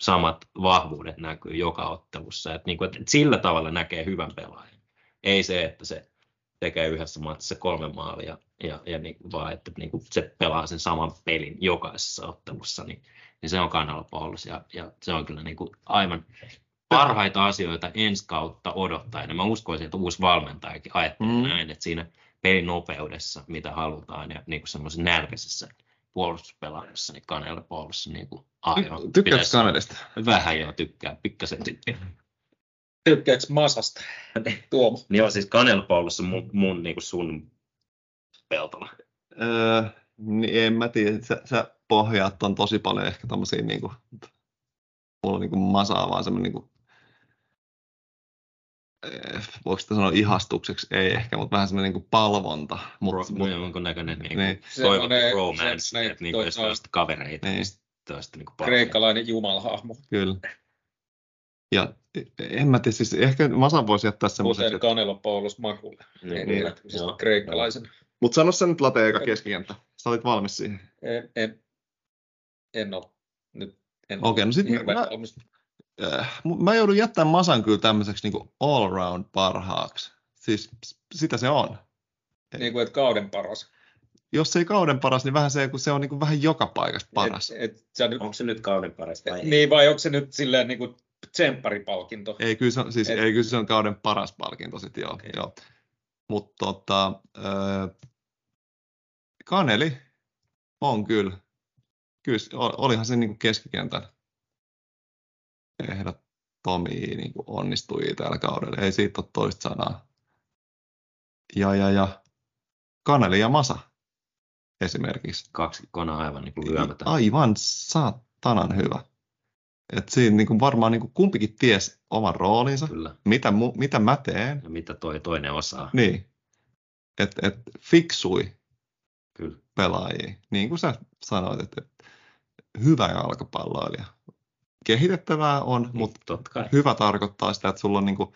samat vahvuudet näkyy joka ottelussa. Et niin kuin, että sillä tavalla näkee hyvän pelaajan. Ei se, että se tekee yhdessä matsissa kolme maalia, ja, ja niin, vaan että niin kuin se pelaa sen saman pelin jokaisessa ottelussa, niin, niin se on kannalla Paulus, ja, ja se on kyllä niin kuin aivan parhaita asioita ensi kautta odottaen. Ja mä uskoisin, että uusi valmentajakin ajattelee Mm. näin, että siinä pelin nopeudessa, mitä halutaan, ja niin kuin semmoisen nälkäisessä puolustuspelaamisessa, niin Kanelle Paulussa niin kuin aivan. Tykkäätkö pitäisi- Kanadista? Vähän joo, tykkää, pikkasen tykkää. Tykkääks Masasta? Tuomo. Niin joo, siis Kanel Paulussa mun, mun niin kuin sun peltola. Öö, niin en mä tiedä, sä, sä pohjaat on tosi paljon ehkä tommosiin niinku, mulla on niinku masaa vaan semmonen niinku, eh, voiko sitä sanoa ihastukseksi, ei ehkä, mutta vähän semmoinen niinku palvonta. Mut, Bro, mut, jonkun näköinen niin niin, toivottu romance, semmoinen että niin kuin, jos toi- olisi kavereita, Niin. niin sitten olisi niin kuin Kreikkalainen jumalhahmo. kyllä. Ja en mä tiedä, siis ehkä Masan voisi jättää semmoiseksi, Usein Canelo Paulus makulle. Niin, niin, joo. kreikkalaisen. mutta sano sen nyt Late eka keskikenttä. Sä olit valmis siihen. En, en, en ole nyt en Okei, no sit hirveän mä- valmis. Äh, mä joudun jättämään Masan kyllä tämmöiseksi niinku all-round parhaaksi. Siis sitä se on. Niin kuin, että kauden paras. Jos se ei kauden paras, niin vähän se, kun se on niinku vähän joka paikasta paras. Et, et, sä nyt, Onko se nyt kauden paras vai ei? niin, vai onko se nyt silleen niin kuin tsempparipalkinto? Ei kyllä se on, siis, Et- ei, kyllä se on kauden paras palkinto sit, joo. Okei. joo. Mutta tota, öö, Kaneli on kyllä. Kyllä olihan se niinku keskikentän ehdottomia niinku onnistui tällä kaudella. Ei siitä ole toista sanaa. Ja, ja, ja Kaneli ja Masa esimerkiksi. Kaksikkona aivan niin kuin. Aivan saatanan hyvä. Et siinä niinku varmaan niinku kumpikin ties oman roolinsa, Kyllä. mitä, mu, mitä mä teen. Ja mitä toi toinen osaa. Niin. Et, et fiksui Kyllä. pelaajia. Niin kuin sä sanoit, että et hyvä jalkapalloilija. Kehitettävää on, Niin, mutta hyvä tarkoittaa sitä, että sulla on niinku,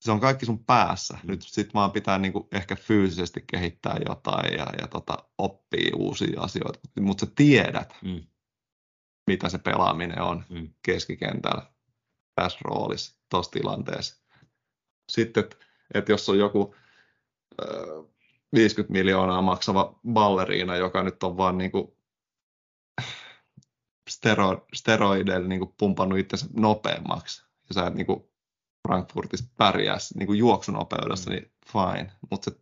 se on kaikki sun päässä. Nyt sit vaan pitää niinku ehkä fyysisesti kehittää jotain ja, ja tota, oppia uusia asioita. Mutta sä tiedät, Mm. mitä se pelaaminen on Mm. keskikentällä tässä roolissa, tuossa tilanteessa. Sitten, että et jos on joku ö, 50 miljoonaa maksava balleriina, joka nyt on vaan niinku stero, steroideilla niinku pumpannut itsensä nopeammaksi, ja sä et niinku Frankfurtissa pärjää niinku juoksunopeudessa, Mm. niin fine, mutta sä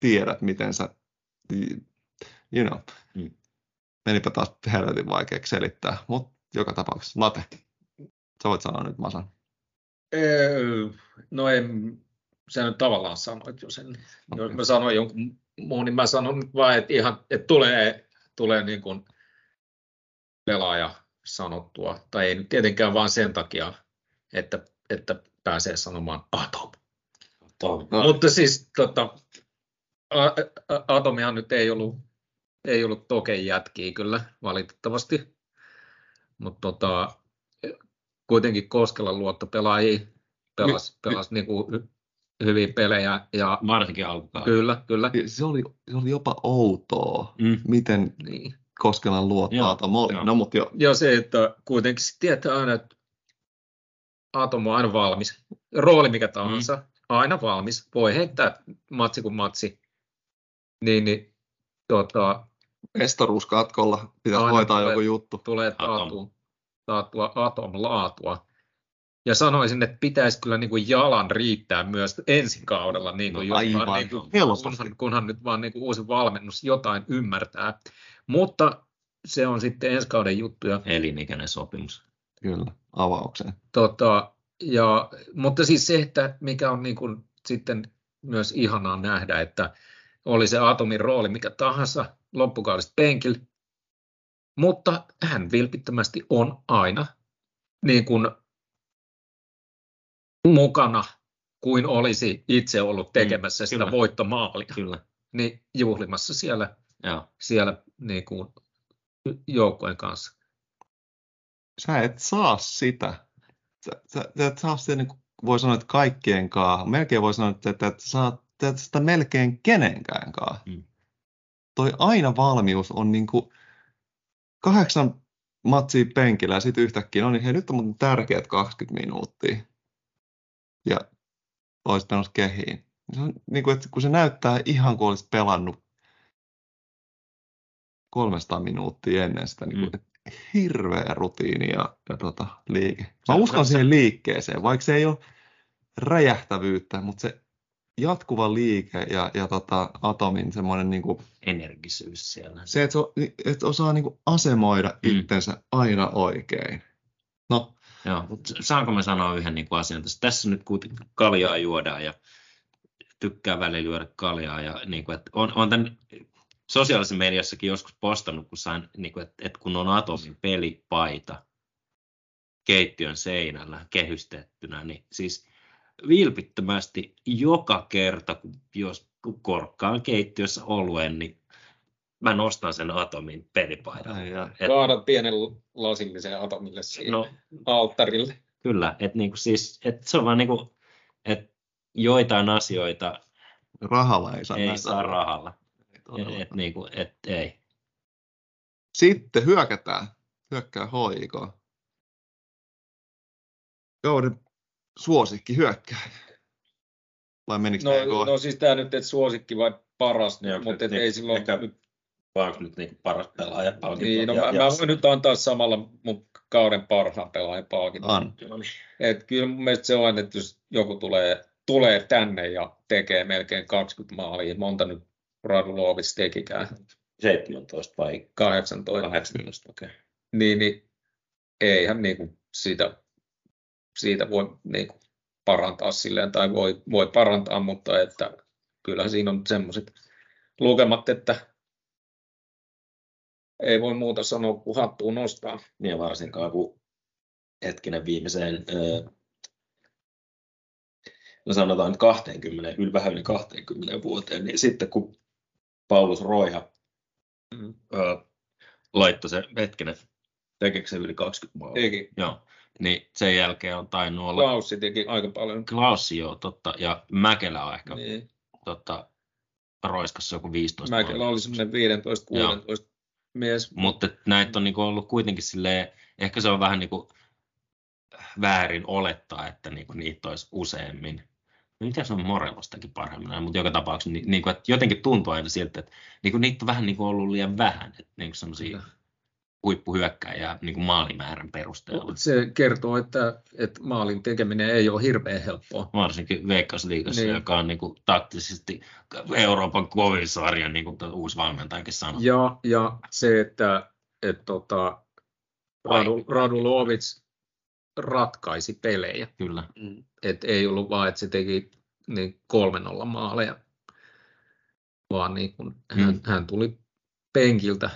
tiedät, miten sä you know. Mm. Menipä taas helvetin vaikeaksi selittää, mutta joka tapauksessa. Late, sä voit sanoa nyt Masan. Öö, No en, sä nyt tavallaan sanoit jo sen. Jos mä sanoin jonkun muun, niin mä sanon nyt vaan, että, ihan, että tulee, tulee niin kuin pelaaja sanottua. Tai ei tietenkään vaan sen takia, että, että pääsee sanomaan Atom. Tom. No, Mutta siis tota, Atomihan nyt ei ollut, ei ollut Token jätkiä kyllä valitettavasti. Mutta tota, kuitenkin Koskelan luottopelaajia pelasi, Mi- mi- pelasi niinku hy- hyviä pelejä. Ja Varsinkin alkukauden. kyllä, kyllä. se, oli, se oli jopa outoa, Mm. miten Niin. Koskelan luottaa Joo, Atom oli. joo. No mutta jo, Ja se, että kuitenkin tietää aina, että Atom on aina valmis. Rooli mikä tahansa, mm. aina valmis. Voi heittää matsi kuin matsi. Niin, niin tota, mestaruuskatkolla Aina hoitaa tulee- joku juttu. tulee Atom. taatu, taatua atom-laatua. Ja sanoisin, että pitäisi kyllä niin kuin jalan riittää myös ensi kaudella, niin kuin No jotain, niin kuin, helposti. kunhan, kunhan nyt vaan niin kuin uusi valmennus jotain ymmärtää. Mutta se on sitten ensi kauden juttuja. Elinikäinen sopimus. Kyllä, avaukseen. Tota, ja, mutta siis se, että mikä on niin kuin sitten myös ihanaa nähdä, että oli se Atomin rooli mikä tahansa loppukaudesta penkillä, mutta hän vilpittömästi on aina niin kuin mukana kuin olisi itse ollut tekemässä Mm, sitä kyllä. voittomaalia, Kyllä. niin juhlimassa siellä, Joo. siellä niin kuin joukkojen kanssa. Sä et saa sitä. Sä, sä, sä et saa sitä, niin kuin voi sanoa, että kaikkien kaa. Melkein voi sanoa, että, että, että saat teet sitä melkein kenenkään kaa. Mm. Toi aina valmius on niin kuin kahdeksan matsia penkillä ja sitten yhtäkkiä, no niin hei, nyt on muuten tärkeät 20 minuuttia. Ja olisit menossa kehiin. Se on, niin kuin, että kun se näyttää ihan kuin olisi pelannut 300 minuuttia ennen sitä, niin kuin, Mm. hirveä rutiini ja, ja tota, liike. Mä Se- uskon se- siihen liikkeeseen, vaikka se ei ole räjähtävyyttä, mutta se jatkuva liike ja, ja tota, atomin semmoinen niin kuin, Energisyys siellä. se, että, se, että osaa niin kuin asemoida Mm. itsensä aina oikein. No, Joo, mutta saanko mä sanoa yhden niin kuin asian tässä? Tässä nyt kuitenkin kaljaa juodaan ja tykkää välillä juoda kaljaa. Ja niin kuin, että on, on tämän sosiaalisessa mediassakin joskus postannut, kun sain, niin kuin, että, että kun on Atomin pelipaita keittiön seinällä kehystettynä, niin siis vilpittömästi joka kerta, kun jos korkkaan keittiössä oluen, niin mä nostan sen Atomin pelipaidan. ja, Et- Kaadat pienen lasillisen atomille siihen No alttarille. Kyllä, että niinku siis, et se on vaan niinku, että joitain asioita rahalla ei saa ei näitä saa rahalla. Et, Todella. et niinku, et ei. Sitten hyökätään. Hyökkää HIK. Kauden suosikki hyökkää. Vai menikö No, no, no siis tämä nyt, että suosikki vai paras, Joo, mutta et niin, ei silloin... ehkä Nyt, onko nyt niinku paras pelaaja palkinto? niin, no, ja, mä, ja, mä voin nyt antaa samalla mun kauden parhaan pelaajan palkinnon. No niin. Et kyllä mun mielestä se on, että jos joku tulee, tulee tänne ja tekee melkein 20 maalia, monta nyt Radulovic tekikään, 17 vai 18, 18, okei. Okay. niin, niin eihän niinku sitä, siitä voi niinku parantaa silleen, tai voi, voi parantaa, mutta että kyllä siinä on semmoiset lukemat, että ei voi muuta sanoa kuin hattuun nostaa. Niin varsinkaan kun hetkinen viimeiseen, no sanotaan nyt 20, yli vähän yli 20 vuoteen, niin sitten kun Paulus Roiha Mm. laittoi se hetkinen, tekeekö se yli 20 maalia? Eikin. Joo, niin sen jälkeen on tainnut olla Klaussi teki aika paljon. Klaussi joo, totta, ja Mäkelä on ehkä Niin. totta, roiskassa joku 15 Mäkelä maalia. oli semmoinen 15-16 mies. Mutta näitä on niinku ollut kuitenkin silleen, ehkä se on vähän niinku väärin olettaa, että niinku niitä olisi useammin. No Mitä se on Morelostakin parhaimmillaan, mutta joka tapauksessa niin, niinku, että jotenkin tuntuu aina siltä, että niinku niitä on vähän niinku ollut liian vähän. Että niinku semmosia, huippuhyökkäjää niin kuin maalimäärän perusteella. Se kertoo, että, että maalin tekeminen ei ole hirveän helppoa. Varsinkin Veikkausliigassa, Niin. joka on niin kuin, taktisesti Euroopan kovin sarja, niin kuin uusi valmentajakin sanoi. Ja, ja se, että et, tota, Radu, Radulovic ratkaisi pelejä. Kyllä. Et ei ollut vaan, että se teki niin kolmen olla maaleja, vaan niin kun hän, Mm. hän tuli penkiltä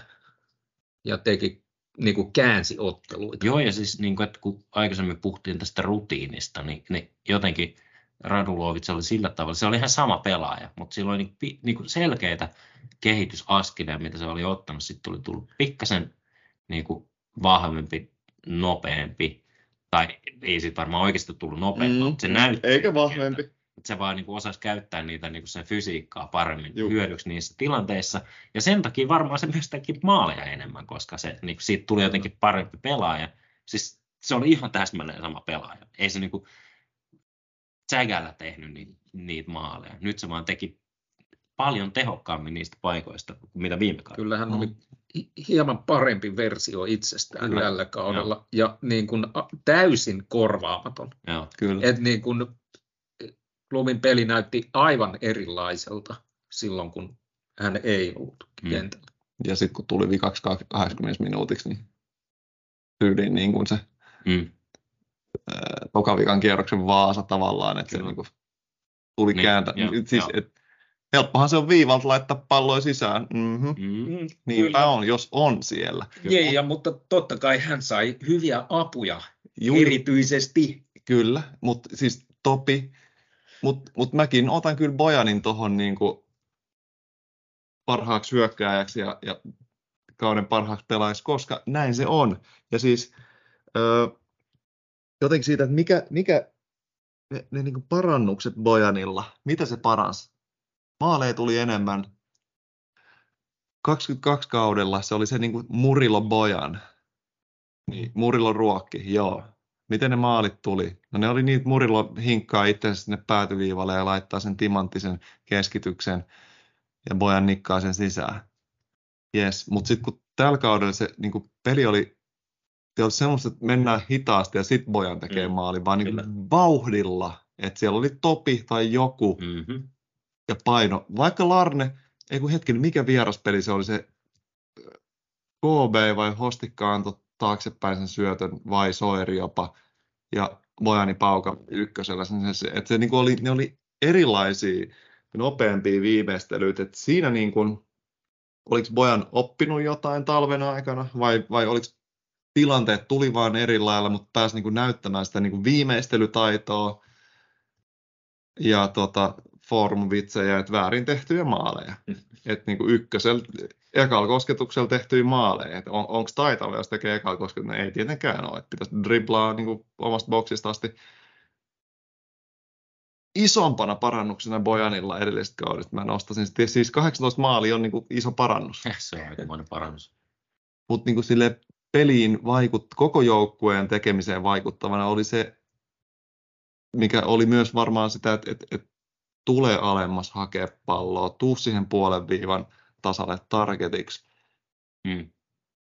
ja teki, niin kuin käänsi otteluita. Joo, ja siis niin kuin, että kun aikaisemmin puhuttiin tästä rutiinista, niin, niin jotenkin Radulovic oli sillä tavalla, se oli ihan sama pelaaja, mutta sillä oli niin, niin kuin selkeitä kehitysaskeleja, mitä se oli ottanut. Sitten tuli tullut pikkasen niin kuin vahvempi, nopeampi, tai ei siitä varmaan oikeasti tullut nopeampi, Mm. mutta se näytti. Eikä vahvempi. Että se vaan niin kuin osasi käyttää niitä niin kuin sen fysiikkaa paremmin Juu. hyödyksi niissä tilanteissa. Ja sen takia varmaan se myös teki maaleja enemmän, koska se, niin kuin siitä tuli jotenkin parempi pelaaja. Siis se oli ihan täsmälleen sama pelaaja. Ei se niin kuin tehnyt niitä, niitä maaleja. Nyt se vaan teki paljon tehokkaammin niistä paikoista kuin mitä viime kaudella. Kyllä hän Mm. oli hi- hieman parempi versio itsestään Kyllä. tällä kaudella ja niin kuin täysin korvaamaton. Joo. Kyllä. Et niin kuin klubin peli näytti aivan erilaiselta silloin, kun hän ei ollut Mm. kentällä. Ja sitten kun tuli vikaksi 80 minuutiksi, niin tyyliin niin kuin se Mm. ää, tokavikan kierroksen vaasa tavallaan, että se Kyllä. niin kuin tuli Niin, kääntä. joo, siis, et, helppohan se on viivalta laittaa palloja sisään. Mm-hmm. Mm. Niinpä on, jos on siellä. Niin, ja, mutta totta kai hän sai hyviä apuja Juu, erityisesti. Kyllä, mutta siis Topi, mutta mut mäkin otan kyllä Bojanin tuohon niinku parhaaksi hyökkääjäksi ja, ja kauden parhaaksi pelaajaksi, koska näin se on. Ja siis öö, jotenkin siitä, että mikä, mikä ne, ne niinku parannukset Bojanilla, mitä se paransi? Maaleja tuli enemmän. 22 kaudella se oli se niinku Murilo Bojan. Niin, Murilo ruokki, joo. Miten ne maalit tuli? No ne oli niitä Murilo hinkkaa itse sinne päätyviivalle ja laittaa sen timanttisen keskityksen ja Bojan nikkaa sen sisään. Yes, mutta sitten kun tällä kaudella se niin peli oli, se oli semmoista, että mennään hitaasti ja sitten Bojan tekee Mm, maali, vaan niin kuin vauhdilla. Että siellä oli Topi tai joku Mm-hmm. ja paino. Vaikka Larne, ei kun hetken, mikä vieraspeli se oli se KB vai Hostikka antoi taaksepäin sen syötön vai Soeri jopa ja Bojani Pauka ykkösellä. Se, että se niin kuin oli, ne oli erilaisia nopeampia viimeistelyitä. Että siinä niin kuin, oliko Bojan oppinut jotain talven aikana vai, vai oliko tilanteet tuli vaan eri lailla, mutta pääsi niin kuin näyttämään sitä niin kuin viimeistelytaitoa ja tota, formvitsejä, että väärin tehtyjä maaleja. Että niin kuin ykkösellä, ekalla kosketuksella tehtyjä maaleja. Että on, onko taitava, jos tekee ekalla kosketuksella? No ei tietenkään ole. Että pitäisi driblaa niin kuin omasta boksista asti. Isompana parannuksena Bojanilla edellisestä kaudesta mä nostaisin. Siis 18 maali on niin kuin iso parannus. Se on aikamoinen parannus. Mutta niin sille peliin vaikut, koko joukkueen tekemiseen vaikuttavana oli se, mikä oli myös varmaan sitä, että, että, että tulee alemmas hakea palloa, tuu siihen puolen viivan tasalle targetiksi. Mm.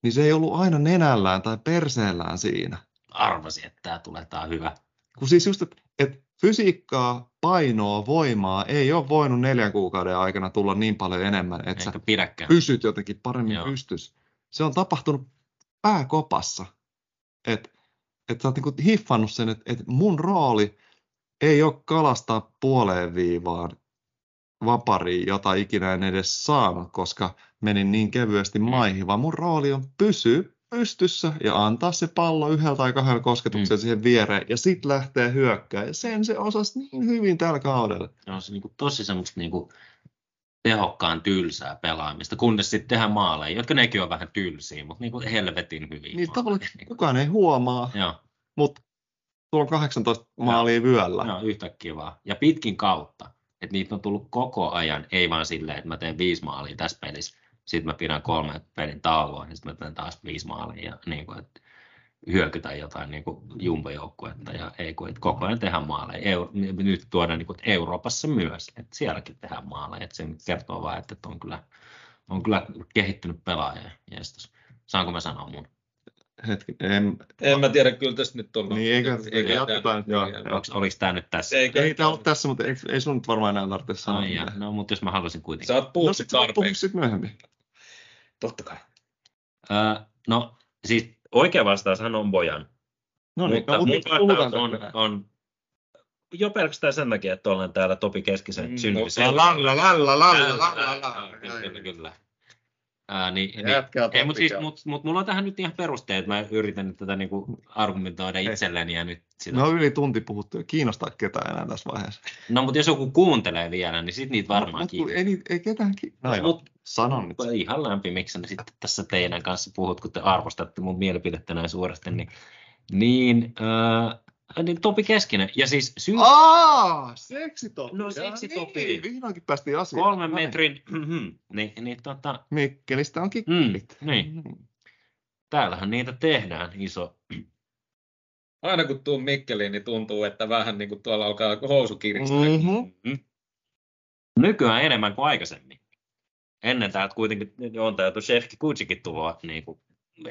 Niin se ei ollut aina nenällään tai perseellään siinä. Arvasin, että tämä tulee, tämä on hyvä. Kun siis just, että, että fysiikkaa, painoa, voimaa ei ole voinut neljän kuukauden aikana tulla niin paljon enemmän, että sä Eikä pidäkään. pysyt jotenkin paremmin Joo. pystys. Se on tapahtunut pääkopassa. Että et sä oot niinku hiffannut sen, että et mun rooli ei ole kalastaa puoleen viivaan vapariin, jota ikinä en edes saanut, koska menin niin kevyesti maihin, vaan mun rooli on pysyä pystyssä ja antaa se pallo yhdellä tai kahdella kosketuksella Mm. siihen viereen ja sitten lähtee hyökkää. Ja sen se osasi niin hyvin tällä kaudella. Se on se niin kuin, tosi semmoista niin kuin, tehokkaan tylsää pelaamista, kunnes sitten tehdään maaleja, jotka nekin on vähän tylsiä, mutta niin kuin helvetin hyviä. Niin tavallaan kukaan ei huomaa, Joo, mutta tuolla on 18 maalia vyöllä. no, yhtäkkiä vaan. Ja pitkin kautta. Että niitä on tullut koko ajan, ei vaan silleen, että mä teen viisi maalia tässä pelissä, sitten mä pidän kolme pelin taukoa, niin sitten mä teen taas viisi maalia ja niin kuin, että hyökytään jotain niin jumbojoukkuetta ja ei kun, että koko ajan tehdään maaleja. Eu, nyt tuodaan niin kuin, Euroopassa myös, että sielläkin tehdään maaleja. Että se kertoo vaan, että on kyllä, on kyllä kehittynyt pelaaja. Jestas. Saanko mä sanoa mun? Hetki, en, En mä tiedä, kyllä tässä nyt on. Niin, eikö- Eikä jatketaan, joo, eikä- joo. Onks, oliko tämä nyt tässä? Eikö- ei tämä ole tässä, mutta ei, ei sun nyt varmaan enää tarvitse sanoa. Ai, ja, no, mutta jos mä haluaisin kuitenkin. Sä oot no puhunut sit voit puhua tarpeeksi. sit myöhemmin. Totta kai. Öö, no, siis oikea vastaushan on Bojan. No niin, mutta no, mun mutta vastaus puhutaan on, tästä. on jo pelkästään sen takia, että olen täällä Topi Keskisen Mm, synnytys. no, Lalla, lalla, lalla, lalla, Ää, lalla. Kyllä, kyllä, kyllä. Ää, niin, niin, Jätkää ei, mutta siis, mut, mut mulla on tähän nyt ihan perusteet. Mä yritän nyt tätä niinku argumentoida itselleni ja nyt sitä. Me No, on yli tunti puhuttu kiinnostaa ketään enää tässä vaiheessa. no mutta jos joku kuuntelee vielä, niin sit niitä varmaan Mut kun ei, ei ketään ki... No, Mut- sano nyt. Ihan lämpimiksi sitten tässä teidän kanssa puhut, kun te arvostatte mun mielipidettä näin suuresti, niin, niin, äh, niin Topi Keskinen. Ja siis syy Aa, seksitopi. No, seksitopi. Niin, vihdoinkin päästiin asiaan. kolmen Näin. metrin, niin, niin tota, Mikkelistä on mm, kikkelit. niin, Mm. täällähän niitä tehdään iso. Aina kun tuun Mikkeliin, niin tuntuu, että vähän niin kuin tuolla alkaa housu kiristää. Mhm. Mm. Nykyään enemmän kuin aikaisemmin. Ennen täältä kuitenkin on täältä Shefki Kutsikin tuloa niin kuin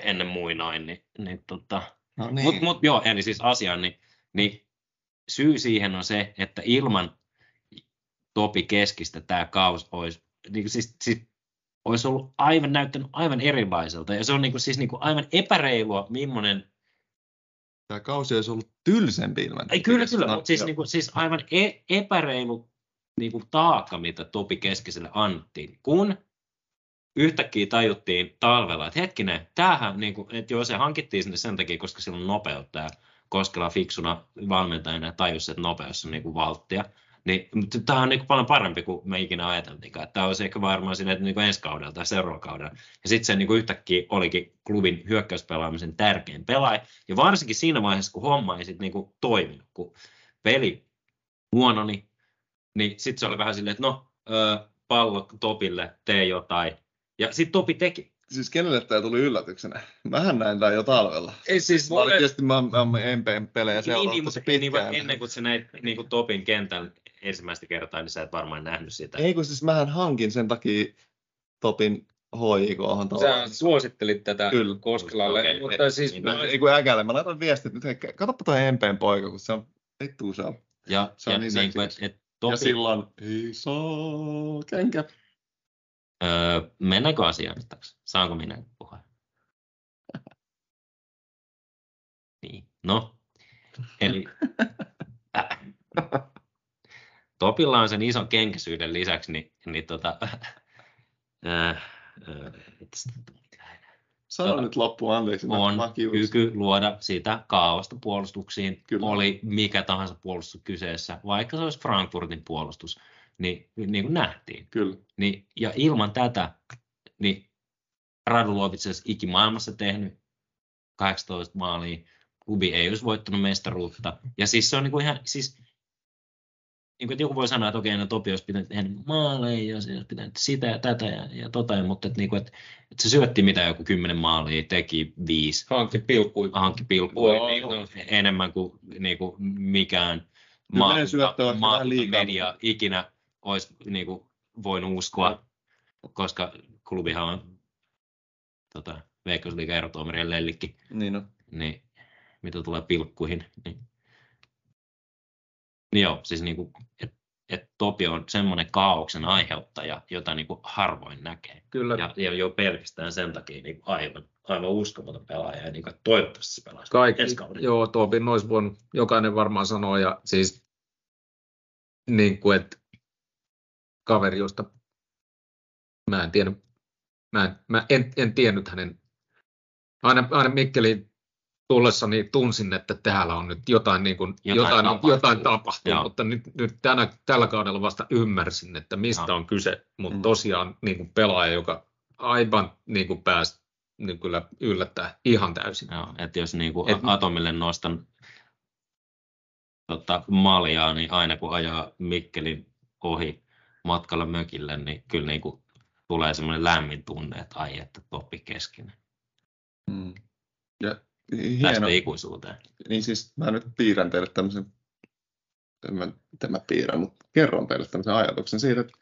ennen muinoin, niin, niin tota, No niin. Mutta mut, joo, eli siis asiaan, niin, niin syy siihen on se, että ilman Topi Keskistä tämä kaus olisi, niin siis, siis olisi ollut aivan näyttänyt aivan erilaiselta. Ja se on niin kuin, siis niin kuin aivan epäreilua, millainen... Tämä kausi olisi ollut tylsempi ilman. Ei, kyllä, kyllä, mutta siis, niin kuin, siis aivan e- epäreilu niin kuin taakka, mitä Topi Keskiselle annettiin, kun yhtäkkiä tajuttiin talvella, että hetkinen, tämähän, niin kuin, että joo, se hankittiin sinne sen takia, koska sillä on nopeutta ja Koskela fiksuna valmentajana ja tajusi, että nopeus on niin kuin valttia. Niin, mutta tämä on niin kuin paljon parempi kuin me ikinä ajateltiin. Tämä olisi ehkä varmaan sinne, että niin kuin ensi kaudella tai seuraavalla kaudella. Ja sitten se niin kuin yhtäkkiä olikin klubin hyökkäyspelaamisen tärkein pelaaja. Ja varsinkin siinä vaiheessa, kun homma ei sitten niin kuin toiminut, kun peli huononi, niin sitten se oli vähän silleen, että no, pallo Topille, tee jotain. Ja sitten Topi teki. Siis kenelle tämä tuli yllätyksenä? Mähän näin tämän jo talvella. Ei siis Mä olin tietysti mä, mä, mä MPn pelejä Niin, seurannut niin, tosi mutta niin, pitkään. ennen kuin sä näit niin kuin Topin kentän ensimmäistä kertaa, niin sä et varmaan nähnyt sitä. Ei kun siis mähän hankin sen takia Topin HIK on sä suosittelit tätä Kyllä. Koskelalle, Okei. mutta siis Niin, mä, Ei kun äkälle, mä laitan viestit nyt, katsoppa toi MPn poika, kun se on, vittu se on. Ja, Se on ja niin niin kuin, et, et Ja Topi, silloin iso kenkä. Öö, mennäänkö asiaan? Saanko minä puhua? [laughs] Niin, no. Eli [laughs] äh, Topilla on sen ison kenkäisyyden lisäksi, niin, niin tota, [laughs] äh, äh, Sano Tota, nyt loppuun, anteeksi. on kyky luoda sitä kaaosta puolustuksiin, Kyllä. oli mikä tahansa puolustus kyseessä, vaikka se olisi Frankfurtin puolustus, niin, niin kuin nähtiin. Kyllä. Niin, ja ilman tätä, niin Radulovic olisi ikimaailmassa tehnyt 18 maalia, klubi ei olisi voittanut mestaruutta. Ja siis se on niin kuin ihan, siis, niin kuin, joku voi sanoa, että okei, no Topi olisi pitänyt tehdä maaleja ja se olisi pitänyt sitä ja tätä ja, ja tota, mutta että, niin kuin, että, että se syötti mitä joku kymmenen maalia, teki viisi, hankki pilkkui. hankki pilkkuja niin kuin, joo. enemmän kuin, niin kuin mikään vähän liikaa. media ikinä olisi niin kuin, voinut uskoa, koska klubihan on tota, Veikkausliigan erotuomarien lellikki, Niin on. niin mitä tulee pilkkuihin, niin, niin joo, siis niin kuin, et, et Topi on semmoinen kaauksen aiheuttaja, jota niin kuin harvoin näkee. Kyllä. Ja, ja jo pelkästään sen takia niin kuin aivan, aivan uskomaton pelaaja, ja niin kuin, toivottavasti se pelaa Kaikki, joo, Tobin olisi voinut jokainen varmaan sanoa, ja siis niin kuin, että kaveri, josta mä en tiennyt, mä en, mä en, en tiennyt hänen, aina, aina Mikkeliin tullessani tunsin, että täällä on nyt jotain, niin kuin, Jotain jotain, jotain, tapahtuu. jotain tapahtuu, Joo. mutta nyt, nyt tänä, tällä kaudella vasta ymmärsin, että mistä Joo. on kyse, mutta Mm. tosiaan niin kuin pelaaja, joka aivan niin kuin pääsi niin kyllä yllättää ihan täysin. Joo, että jos niin kuin Et- Atomille nostan tota, maljaa, niin aina kun ajaa Mikkelin ohi matkalla mökille, niin kyllä niin kuin tulee semmoinen lämmin tunne, että ai että Toppi keskinen. Mm. Ja Tästä hieno. ikuisuuteen. Niin siis mä nyt piirrän teille tämmöisen, en mä, miten mä piirrän, mutta kerron teille tämmöisen ajatuksen siitä, että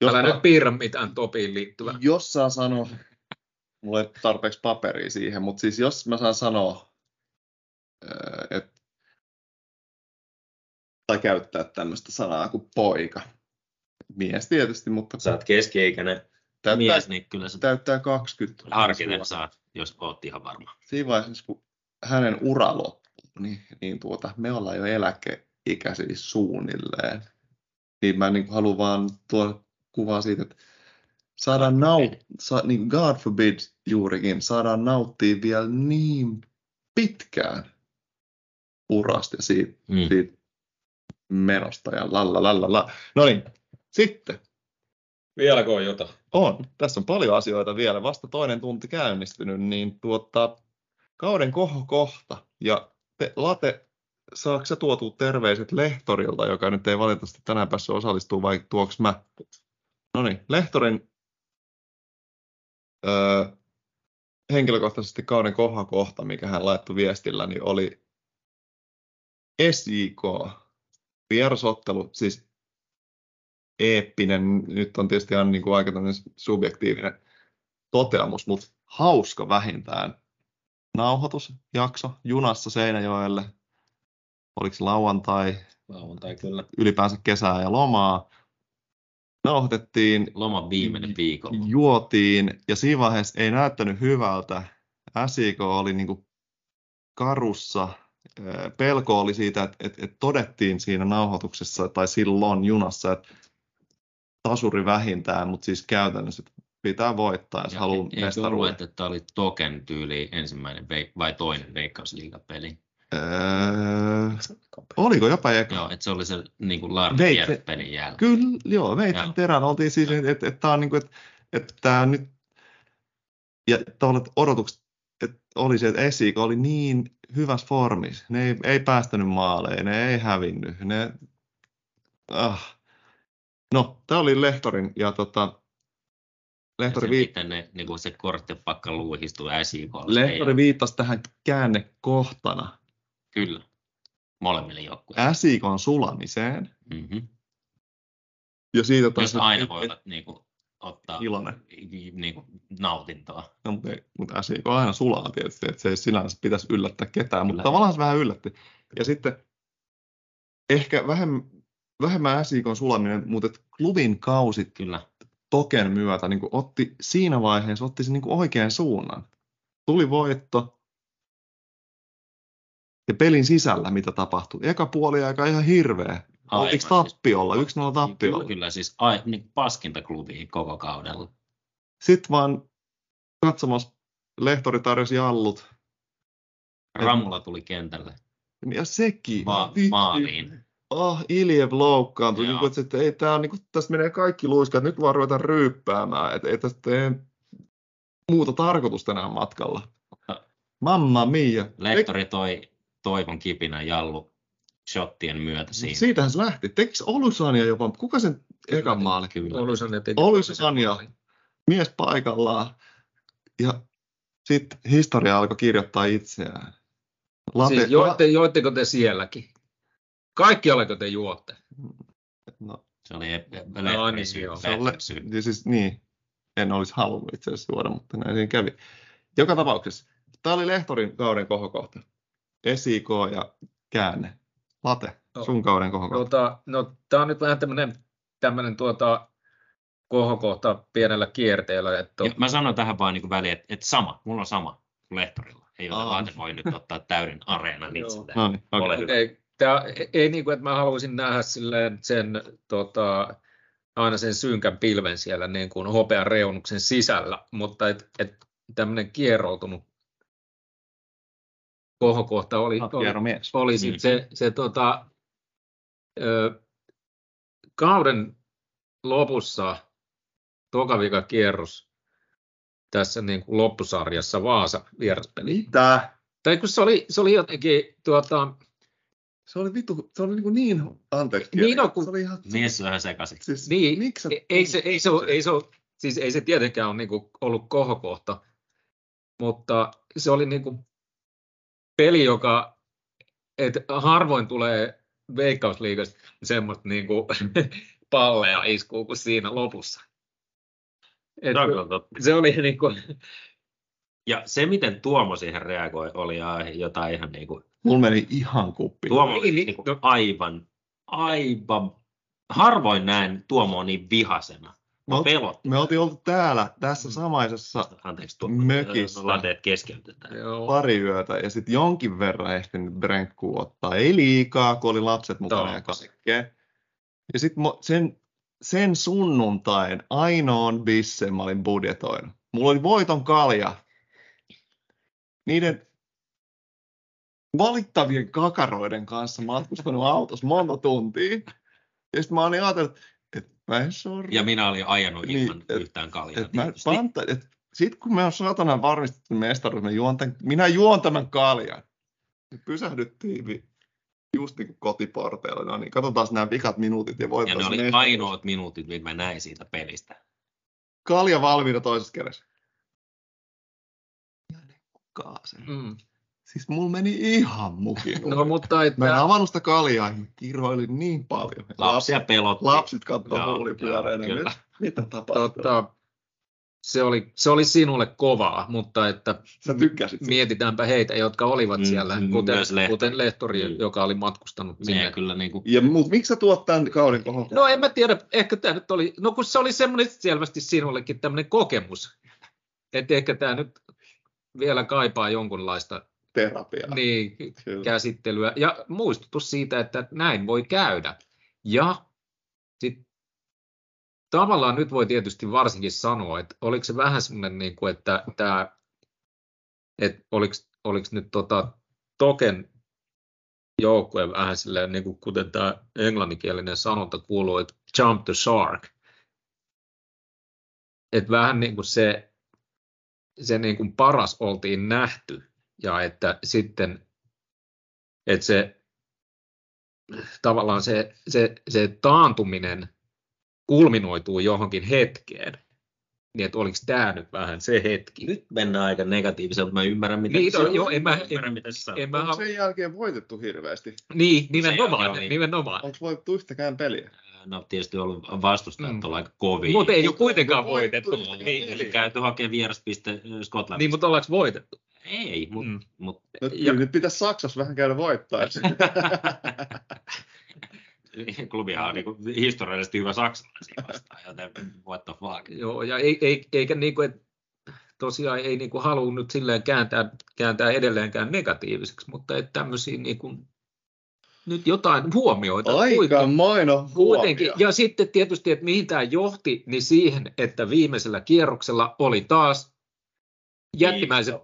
Jos, Älä mä, nyt piirrä mitään topiin liittyvää. jos saa sanoa, mulla ei tarpeeksi paperia siihen, mutta siis jos mä saan sanoa, että tai käyttää tämmöistä sanaa kuin poika. Mies tietysti, mutta Sä oot keski-ikäinen täyttää, mies, niin kyllä sä täyttää 20. harkiten saat, jos oot ihan varma. Siinä vaiheessa, kun hänen ura loppuu, niin, niin tuota, me ollaan jo eläkeikäisiä suunnilleen. Niin mä niin haluan vaan tuoda kuvaa siitä, että saadaan naut, sa, niin God forbid juurikin, saadaan nauttia vielä niin pitkään urasta ja siitä, Mm. siitä menosta ja lalla lalla la. No niin, sitten Vieläkö on jotain? on. Tässä on paljon asioita vielä. Vasta toinen tunti käynnistynyt, niin tuota, kauden koho kohta. Ja te, Late, saako sä tuotua terveiset Lehtorilta, joka nyt ei valitettavasti tänään päässyt osallistumaan, vai tuoks mä? No niin, Lehtorin öö, henkilökohtaisesti kauden koho kohta, mikä hän laittoi viestillä, niin oli SIK, vierasottelu, siis eeppinen, nyt on tietysti ihan niin kuin aika subjektiivinen toteamus, mutta hauska vähintään nauhoitusjakso junassa Seinäjoelle. Oliko lauantai, Lauantai kyllä. ylipäänsä kesää ja lomaa. Nauhoitettiin, Loman viimeinen viikolla. juotiin ja siinä vaiheessa ei näyttänyt hyvältä. SIK oli niin kuin karussa. Pelko oli siitä, että, että, että todettiin siinä nauhoituksessa tai silloin junassa, että tasuri vähintään, mutta siis käytännössä pitää voittaa, jos Ja haluaa ei- mestaruuden. että tämä oli Token tyyli ensimmäinen veik- vai toinen veikkausliigapeli? Öö, oliko jopa eka? Joo, että se oli se niin kuin Kierre-pelin jälkeen. Kyllä, joo, meitä Joo. terän oltiin siis, että et, et, tämä on niin kuin, että et, tämä nyt, ja tavallaan odotukset, että oli se, että Esik oli niin hyvässä formissa, ne ei, ei päästänyt maaleen, ne ei hävinnyt, ne, ah. No, tämä oli Lehtorin, ja tota, Ja Lehtori, miten ne, niin kuin se korttipakka luuhistuu SIKlle. Lehtori viittasi tähän käännekohtana Kyllä, molemmille joukkueille. Äsikon sulamiseen, Mm-hmm. ja siitä taas Jos aina voivat niin kuin, ottaa iloinen. niin kuin, nautintoa. No, mutta, mutta SIK aina sulaa tietysti, että se ei sinänsä pitäisi yllättää ketään, mutta Kyllä. tavallaan se vähän yllätti. Ja sitten ehkä vähemmän, vähemmän SIKn sulaminen, mutta klubin kausi Kyllä, Token myötä niin otti siinä vaiheessa otti sen niin oikean suunnan. Tuli voitto ja pelin sisällä mitä tapahtui. Eka puoli aika ihan hirveä. Oltiinko Aivan, siis- tappiolla? 1-0 tappiolla. Kyllä, kyllä siis ai, niin paskinta klubia koko kaudella. Sitten vaan katsomassa Lehtori tarjosi jallut. Ramulla tuli kentälle Ja sekin. ma- Vitsi. maaliin. Oh, Iljev loukkaantui. Niin kuin, että, että ei, tää on, niin kuin, tästä menee kaikki luiskat. Nyt vaan ruvetaan ryyppäämään. Että ei tästä tee muuta tarkoitusta enää matkalla. Mamma mia. Lehtori toi toivon kipinä jallu shottien myötä siinä. siitähän se lähti. Tekis Olusania jopa? Kuka sen ekan maali? Kyllä. Oulusan teki. Olusania. Mies paikallaan. Ja sitten historia alkoi kirjoittaa itseään. Late, Siis joitte, joitteko te sielläkin? Kaikki oleko te juotte? no, Se oli ep- No niin, le- ja siis, niin, en olisi halunnut itse asiassa juoda, mutta näin siinä kävi. Joka tapauksessa, tämä oli Lehtorin kauden kohokohta. SIK ja käänne. Late, Joo. sun kauden kohokohta. Tuota, no, tämä on nyt vähän tämmöinen tämmöinen tuota, kohokohta pienellä kierteellä. Että Ja mä sanon tähän vaan niin väliin, että, että sama, mulla on sama kuin Lehtorilla. Ei ole Aa. Laate voi nyt ottaa täyden areenan itselleen. No niin, Ole okei. hyvä. ei, tää, ei niin kuin, että mä haluaisin nähdä silleen sen tota, aina sen synkän pilven siellä niin kuin hopean reunuksen sisällä, mutta et, et, tämmöinen kieroutunut kohokohta oli, oli, oli sit Mm. se, se tota, ö, kauden lopussa tokavika kierros tässä niin kuin loppusarjassa Vaasa vieraspeli. Mitä? Tai kun se oli, se oli jotenkin, tuota, Se oli vitu, se oli niin, niin anteeksi. Niin on, kun- se oli ihan, Mies on ihan sekaisin. siis, niin, miksi sä- ei, ei, se, ei, se, ole- ei, se, ole- siis ei se tietenkään ole niin kuin ollut kohokohta, mutta se oli niin kuin peli, joka, että harvoin tulee Veikkausliigasta semmoista niin kuin [laughs] palleja iskuu kuin siinä lopussa. Et Se oli niin kuin, [laughs] Ja se, miten Tuomo siihen reagoi, oli ai- jotain ihan niin kuin, Mulla meni ihan kuppi. Tuomo oli Niin, niin, niin kuin no. aivan, aivan, harvoin näin Tuomo niin vihasena. Me Mä pelot. Me oltiin oltu täällä tässä samaisessa Anteeksi, tuo, mökissä. keskeytetään. joo, pari yötä ja sitten jonkin verran ehtinyt brenkkuu ottaa. Ei liikaa, kun oli lapset mukana ja kaikkea. Ja sitten sen, sen sunnuntain ainoan bissen mä olin budjetoinut. Mulla oli voiton kalja. Niiden valittavien kakaroiden kanssa matkustanut autossa monta tuntia. Ja sitten mä olin ajatellut, että mä en sorru. Ja minä olin ajanut Niin, ilman et- yhtään kaljaa. Et mä tietysti. panta, et sit kun me on saatana varmistettu mestaruus, mä juon tämän, minä juon tämän kaljan. Me pysähdyttiin vi- just niin kuin kotiporteilla. No niin, katsotaan nämä vikat minuutit ja ja ne oli mestaruus. ainoat minuutit, mitä mä näin siitä pelistä. Kalja valmiina toisessa kädessä. Ja ne kaasen. mm. Siis mulla meni ihan mukin. no mutta Mä en että, avannut sitä kaljaa ja kiroilin niin paljon. Lapsia pelotti. Lapset katsoo huulipyöreänä. kyllä. Mitä tapahtuu? tota, se, oli, se oli sinulle kovaa, mutta että Sä tykkäsit siitä. mietitäänpä heitä, jotka olivat Mm, siellä, mm, kuten, myös Lehtori. kuten Lehtori, Mm. joka oli matkustanut Me sinne. kyllä niin kuin, Ja, mut miksi sä tuot tämän kauden kohdalla? No en mä tiedä, ehkä tämä nyt oli, no kun se oli semmoinen selvästi sinullekin tämmöinen kokemus, että ehkä tämä nyt vielä kaipaa jonkunlaista terapiaa. niin, Kyllä. käsittelyä ja muistutus siitä, että näin voi käydä. Ja sit, tavallaan nyt voi tietysti varsinkin sanoa, että oliko se vähän semmoinen, niin kuin, että tämä, että oliko, oliko nyt tota, Token joukkue vähän silleen, niin kuin, kuten tämä englanninkielinen sanonta kuuluu, että jump the shark. Että vähän niin kuin se, se niin kuin paras oltiin nähty ja että sitten että se tavallaan se, se, se taantuminen kulminoituu johonkin hetkeen. Niin, että oliko tämä nyt vähän se hetki? nyt mennään aika negatiiviselta. Mä ymmärrän, mitä Niin, no, sanot. joo, en mä- ymmärrän, en- mitä sä sanot. En mä, Onko sen jälkeen voitettu hirveästi? niin, Se nimenomaan, oli- nimenomaan. Onko voitettu yhtäkään peliä? No tietysti ollut vastustajat Mm. aika kovia. Mutta ei ole kuitenkaan voitettu Ei, peliä? ei käyty hakemaan vieraspiste äh, Skotlannista. Niin, mutta ollaanko voitettu? Ei, mutta Mm. mut, No, Ja- nyt pitäisi Saksassa vähän käydä voittaa. [laughs] klubihan on niinku historiallisesti hyvä saksalaisia vastaan, joten what the fuck. Joo, ja ei, ei, eikä niin kuin, että tosiaan ei niin kuin halua nyt silleen kääntää, kääntää edelleenkään negatiiviseksi, että että tämmöisiä niin kuin, nyt jotain huomioita. Aika maino Kuitenkin, huomio. ja sitten tietysti, että mihin tämä johti, niin siihen, että viimeisellä kierroksella oli taas jättimäiset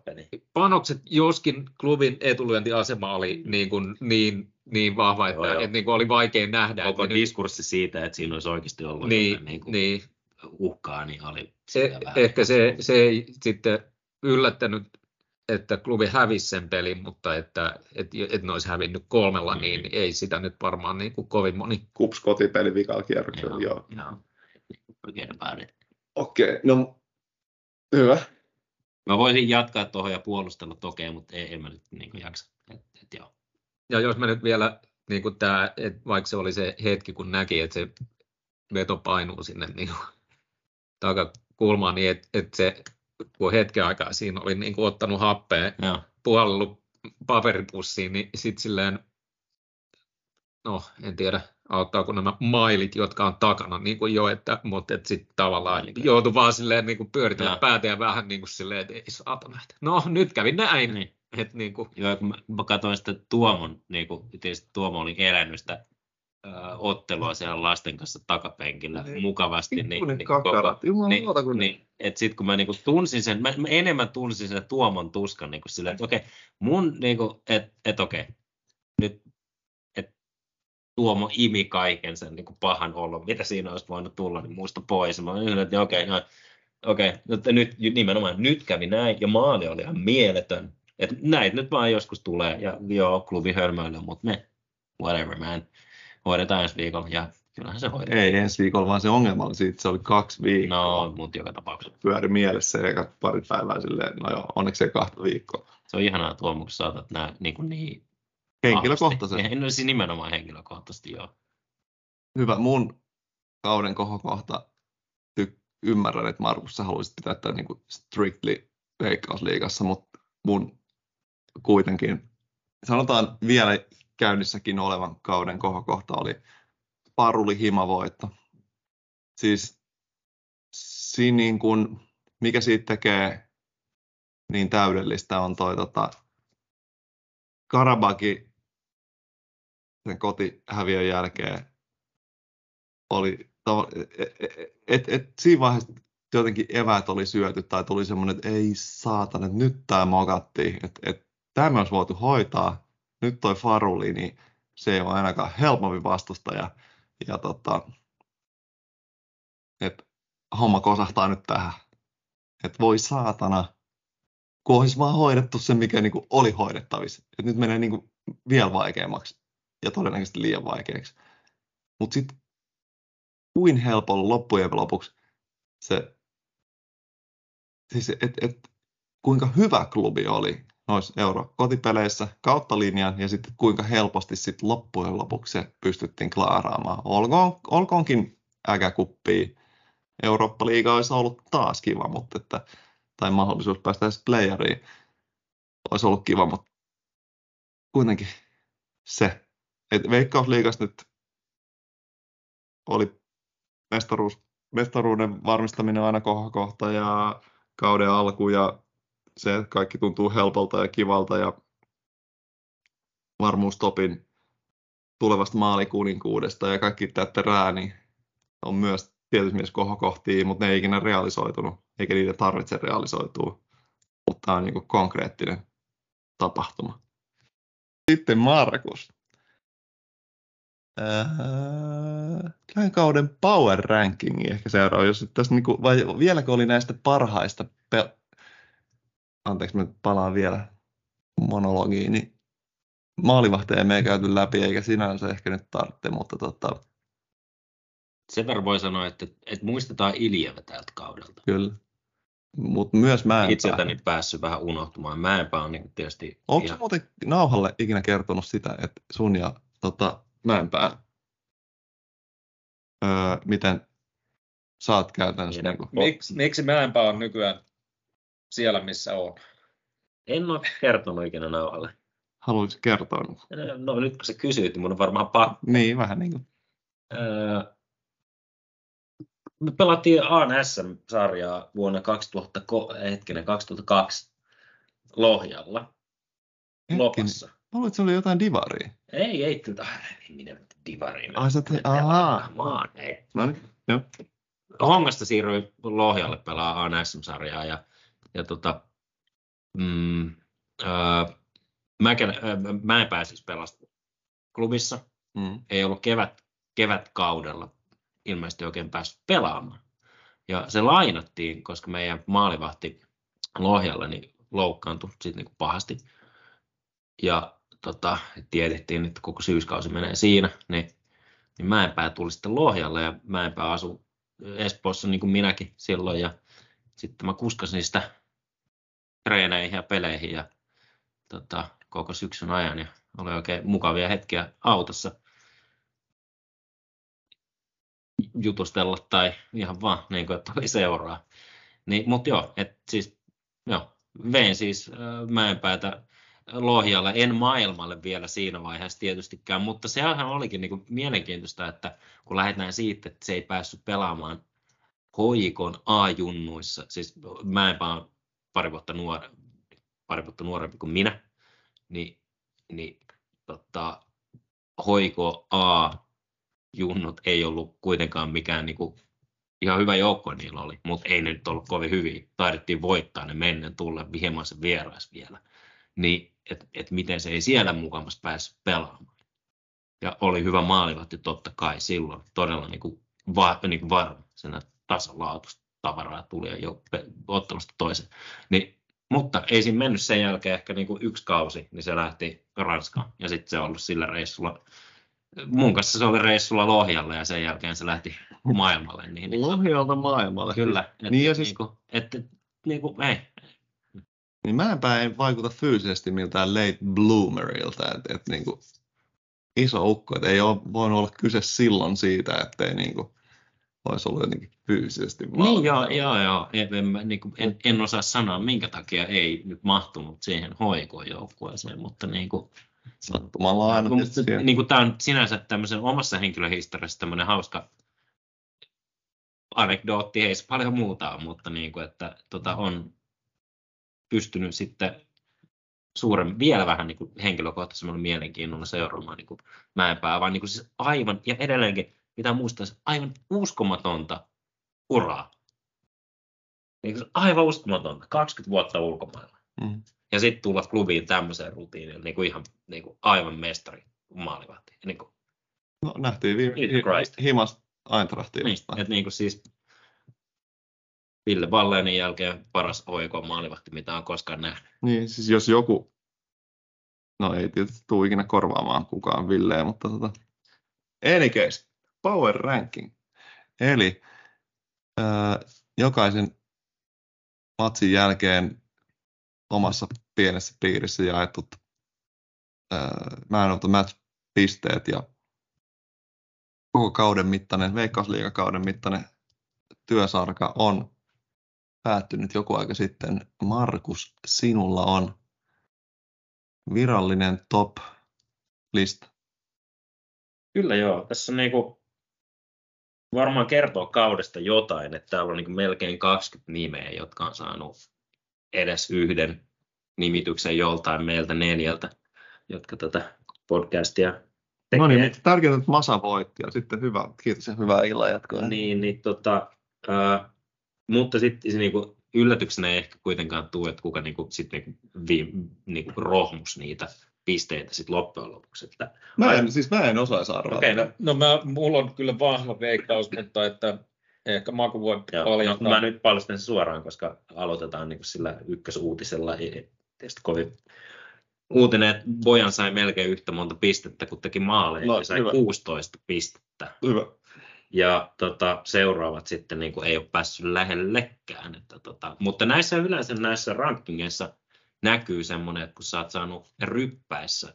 panokset, joskin klubin etulyöntiasema oli niin, kuin niin, niin vahva, että, Joo, joo. että niin kuin oli vaikea nähdä. Koko että nyt- diskurssi siitä, että siinä olisi oikeasti ollut niin, jotain niin kuin niin, uhkaa, niin oli e- vähän. ehkä se, se ei sitten yllättänyt, että klubi hävisi sen pelin, mutta että, että, että ne olisi hävinnyt kolmella, Mm. niin ei sitä nyt varmaan niin kuin kovin moni. Kups kotipeli vikalla kierroksella, joo. joo. Okei, no hyvä. Mä voisin jatkaa tuohon ja puolustella tokea, mutta ei, en mä nyt niin jaksa. Et, et joo. Ja jos me nyt vielä, niin kuin tämä, että vaikka se oli se hetki, kun näki, että se veto painuu sinne niin kuin takakulmaan, niin että että se, kun hetken aikaa siinä oli niin kuin ottanut happea, Joo. puhallellut paperipussiin, niin sitten silleen, no en tiedä, auttaako nämä mailit, jotka on takana, niin kuin jo, että, mutta että sitten tavallaan Niin. joutui vaan silleen niin kuin pyöritellä päätä ja vähän niin kuin silleen, että ei saatana, että no nyt kävi näin, Niin. että niin kuin, Joo, kun mä, mä katsoin sitä Tuomon, niin kuin, tietysti Tuomo oli elänyt sitä ottelua siellä lasten kanssa takapenkillä Niin. mukavasti. Niin, niin, kakarat. Jumalauta, niin, kun niin, et sit kun mä niinku tunsin sen, mä, mä enemmän tunsin sen Tuomon tuskan niinku silleen, että okei, mun niinku, että et okei, nyt et Tuomo imi kaiken sen niinku pahan olon, mitä siinä olisi voinut tulla, niin muista pois. Mä olin, että okei, no, okei, mutta nyt nimenomaan nyt kävi näin, ja maali oli ihan mieletön. Että näitä nyt vaan joskus tulee, ja joo, klubi hölmöilee, mutta me, whatever man, hoidetaan ensi viikolla, ja kyllähän se hoidetaan. Ei ensi viikolla, vaan se ongelma oli siitä, se oli kaksi viikkoa. No, mutta joka tapauksessa. Pyöri mielessä ja pari päivää silleen, no joo, onneksi ei kahta viikkoa. Se on ihanaa Tuomo, kun saatat nämä niin, kuin niin Henkilökohtaisesti. vahvasti. No, siis nimenomaan henkilökohtaisesti, joo. Hyvä. Mun kauden kohokohta. Ty- ymmärrän, että Markus, sä haluaisit pitää tämän niin kuin strictly veikkausliigassa, mutta mun kuitenkin, sanotaan vielä käynnissäkin olevan kauden kohokohta oli Paruli himavoitto. Siis siinä niin kuin, mikä siitä tekee niin täydellistä on toi tota, Karabaki sen kotihäviön jälkeen oli, et, et, et, et siinä vaiheessa jotenkin evät oli syöty tai tuli semmoinen, että ei saatana, että nyt tämä mokattiin, että, että tämä olisi voitu hoitaa, nyt toi Faruli, niin se ei ole ainakaan helpompi vastustaja. Ja tota, että homma kosahtaa nyt tähän, että voi saatana, kun olisi vaan hoidettu se, mikä niin kuin oli hoidettavissa. Et nyt menee niin kuin vielä vaikeammaksi ja todennäköisesti liian vaikeaksi. Mutta sitten kuin helpolla loppujen lopuksi se, siis et, et, kuinka hyvä klubi oli noissa euro kotipeleissä kautta linjan ja sitten kuinka helposti sitten loppujen lopuksi se pystyttiin klaaraamaan. Olkoon, olkoonkin äkäkuppia. Eurooppa-liiga olisi ollut taas kiva, mutta että tai mahdollisuus päästä edes playeriin olisi ollut kiva, mutta kuitenkin se, että Veikkausliigassa nyt oli mestaruus, mestaruuden varmistaminen aina kohta ja kauden alku ja se, kaikki tuntuu helpolta ja kivalta ja varmuustopin tulevasta maalikuninkuudesta ja kaikki tätä niin on myös tietysti myös kohokohtia, mutta ne ei ikinä realisoitunut, eikä niiden tarvitse realisoitua. Mutta tämä on niin konkreettinen tapahtuma. Sitten Markus. Äh, kauden power rankingi ehkä seuraava, jos tässä niinku, vai vieläkö oli näistä parhaista, pe- anteeksi mä palaan vielä monologiin, niin maalivahteja me ei käyty läpi, eikä sinänsä ehkä nyt tarvitse, mutta tota, sen verran voi sanoa, että, että muistetaan Iljevä tältä kaudelta. Kyllä. Mutta myös Mäenpää. Itseltäni päässyt vähän unohtumaan. Mäenpää on niin tietysti... Onko ihan... muuten nauhalle ikinä kertonut sitä, että sun ja tota, Mäenpää, öö, miten saat käytännössä... Niin, kuin... Miks, miksi Mäenpää on nykyään siellä, missä on? En ole kertonut ikinä nauhalle. Haluaisit kertoa? No nyt kun sä kysyit, niin mun on varmaan pakko. Niin, vähän niin kuin. Öö, me pelattiin ANSM-sarjaa vuonna 2000, hetkinen, 2002 Lohjalla. Hetkinen. Lopassa. Mä luulen, että se oli jotain divaria. Ei, ei, kyllä. Minä divariin. Ai sä te, ahaa. No niin, joo. Hongasta siirryin Lohjalle pelaa ANSM-sarjaa ja, ja tota, mm, äh, Mäkelä, äh, Mäenpää siis pelasi klubissa. Mm. Ei ollut kevät, kevätkaudella ilmeisesti oikein päässyt pelaamaan. Ja se lainattiin, koska meidän maalivahti Lohjalla niin loukkaantui sit niin pahasti. Ja tota, tiedettiin, että koko syyskausi menee siinä, niin, niin Mäenpää tuli sitten Lohjalle ja Mäenpää asui Espoossa niin kuin minäkin silloin ja sitten mä kuskasin sitä treeneihin ja peleihin ja tota, koko syksyn ajan ja oli oikein mukavia hetkiä autossa jutustella tai ihan vaan, niin kuin, että oli seuraa. Niin, mutta joo, et siis, joo, vein siis äh, Mäenpäätä Lohjalle, en maailmalle vielä siinä vaiheessa tietystikään, mutta sehän olikin niin kuin mielenkiintoista, että kun lähdetään siitä, että se ei päässyt pelaamaan hoikon A-junnuissa, siis Mäenpää on pari vuotta, nuore, pari vuotta nuorempi kuin minä, niin, niin tota, hoiko A junnut ei ollut kuitenkaan mikään niin kuin, ihan hyvä joukko niillä oli, mutta ei ne nyt ollut kovin hyviä. Taidettiin voittaa ne mennen tulle hieman se vierais vielä. Niin, että et miten se ei siellä mukamassa päässyt pelaamaan. Ja oli hyvä maalivahti totta kai silloin, todella niin kuin, va, niin kuin varma. Sen tasalaatusta tavaraa tuli jo ottelusta toisen. Niin, mutta ei siinä mennyt sen jälkeen ehkä niin kuin yksi kausi, niin se lähti Ranskaan. Ja sitten se on ollut sillä reissulla mun kanssa se oli reissulla Lohjalle ja sen jälkeen se lähti maailmalle. Niin, Lohjalta maailmalle. Kyllä. Et, niin ja siis, niin kuin, et, niin kuin, ei. Niin mäenpä ei vaikuta fyysisesti miltään late bloomerilta, että et, niin kuin, iso ukko, että ei ole voinut olla kyse silloin siitä, ettei niin kuin, olisi ollut jotenkin fyysisesti Niin joo, joo, joo. En, en, mä, niin kuin, en, en osaa sanoa, minkä takia ei nyt mahtunut siihen hoikoon joukkueeseen, mutta niin kuin, Sattumalla aina siihen. niin kuin, tämä on sinänsä tämmöisen omassa henkilöhistoriassa tämmöinen hauska anekdootti, ei se paljon muuta mutta niin kuin, että tota, on pystynyt sitten suuren, vielä vähän niin kuin henkilökohtaisemmin mielenkiinnolla seuraamaan niin kuin Mäenpää, vaan niin kuin siis aivan, ja edelleenkin pitää muistaa, se aivan uskomatonta uraa. Niin kuin aivan uskomatonta, 20 vuotta ulkomailla. Mm. Ja sitten tulla klubiin tämmöiseen rutiiniin, niin kuin ihan niin kuin aivan mestari maalivahti. Niin kuin, No, nähtiin viime Christ. hi- himas Eintrachtia niin, vastaan. että niin kuin siis Ville Valleinin jälkeen paras OIK maalivahti, mitä on koskaan nähnyt. Niin, siis jos joku, no ei tietysti tule ikinä korvaamaan kukaan Villeä, mutta tota, any case, power ranking. Eli ää, jokaisen matsin jälkeen omassa pienessä piirissä jaetut the match pisteet ja koko kauden mittainen, veikkausliigakauden mittainen työsarka on päättynyt joku aika sitten. Markus, sinulla on virallinen top-lista. Kyllä joo, tässä niinku varmaan kertoo kaudesta jotain, että täällä on niinku melkein 20 nimeä, jotka on saanut edes yhden nimityksen joltain meiltä neljältä, jotka tätä podcastia tekee. No niin, tärkeintä, että Masa voitti ja sitten hyvä, kiitos ja hyvää illan jatkoa. Niin, niin tota, ää, mutta sitten se niinku, yllätyksenä ei ehkä kuitenkaan tule, että kuka niinku, sit niinku, vi, niinku rohmus niitä pisteitä sit loppujen lopuksi. Että, Mä en, siis mä en osaisi arvata. Okei, no, No mä, mulla on kyllä vahva veikkaus, mutta että ehkä Maku voi paljastaa. no, mä nyt paljastan sen suoraan, koska aloitetaan niin sillä ykkösuutisella. Ei- Tietysti kovin uutinen, että Bojan sai melkein yhtä monta pistettä, kun teki maaleja, No, no, sai hyvä. 16 pistettä. Hyvä. Ja tota, seuraavat sitten niin kuin, ei ole päässyt lähellekään. Että, tota, mutta näissä yleensä näissä rankingeissa näkyy semmoinen, että kun sä oot saanut ryppäissä,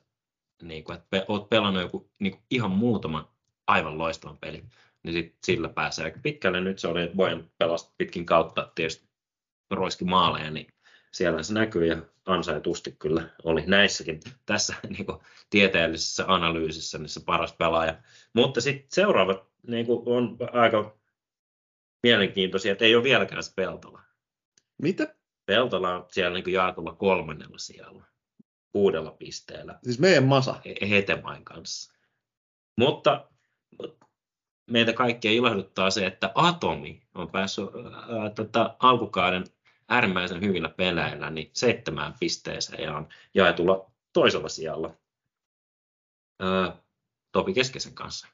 niin kuin, että oot pelannut joku niin kuin ihan muutaman aivan loistavan pelin, niin sit sillä pääsee aika pitkälle. Nyt se oli, että Bojan pelasi pitkin kautta tietysti roiski maaleja, niin siellä se näkyy ja ansaitusti kyllä oli näissäkin tässä [laughs] niin kuin, tieteellisessä analyysissä niin se paras pelaaja. Mutta sitten seuraavat niin kuin, on aika mielenkiintoisia, että ei ole vieläkään se Peltola. Mitä? Peltola on siellä niin jaetulla kolmannella sijalla, kuudella pisteellä Siis meidän Masa. He- Hetemain kanssa. Mutta meitä kaikkia ilahduttaa se, että Atomi on päässyt ää, tota, alkukauden äärimmäisen hyvillä peleillä niin seitsemään pisteeseen ja on jaetulla toisella sijalla ää, Topi Keskeisen kanssa.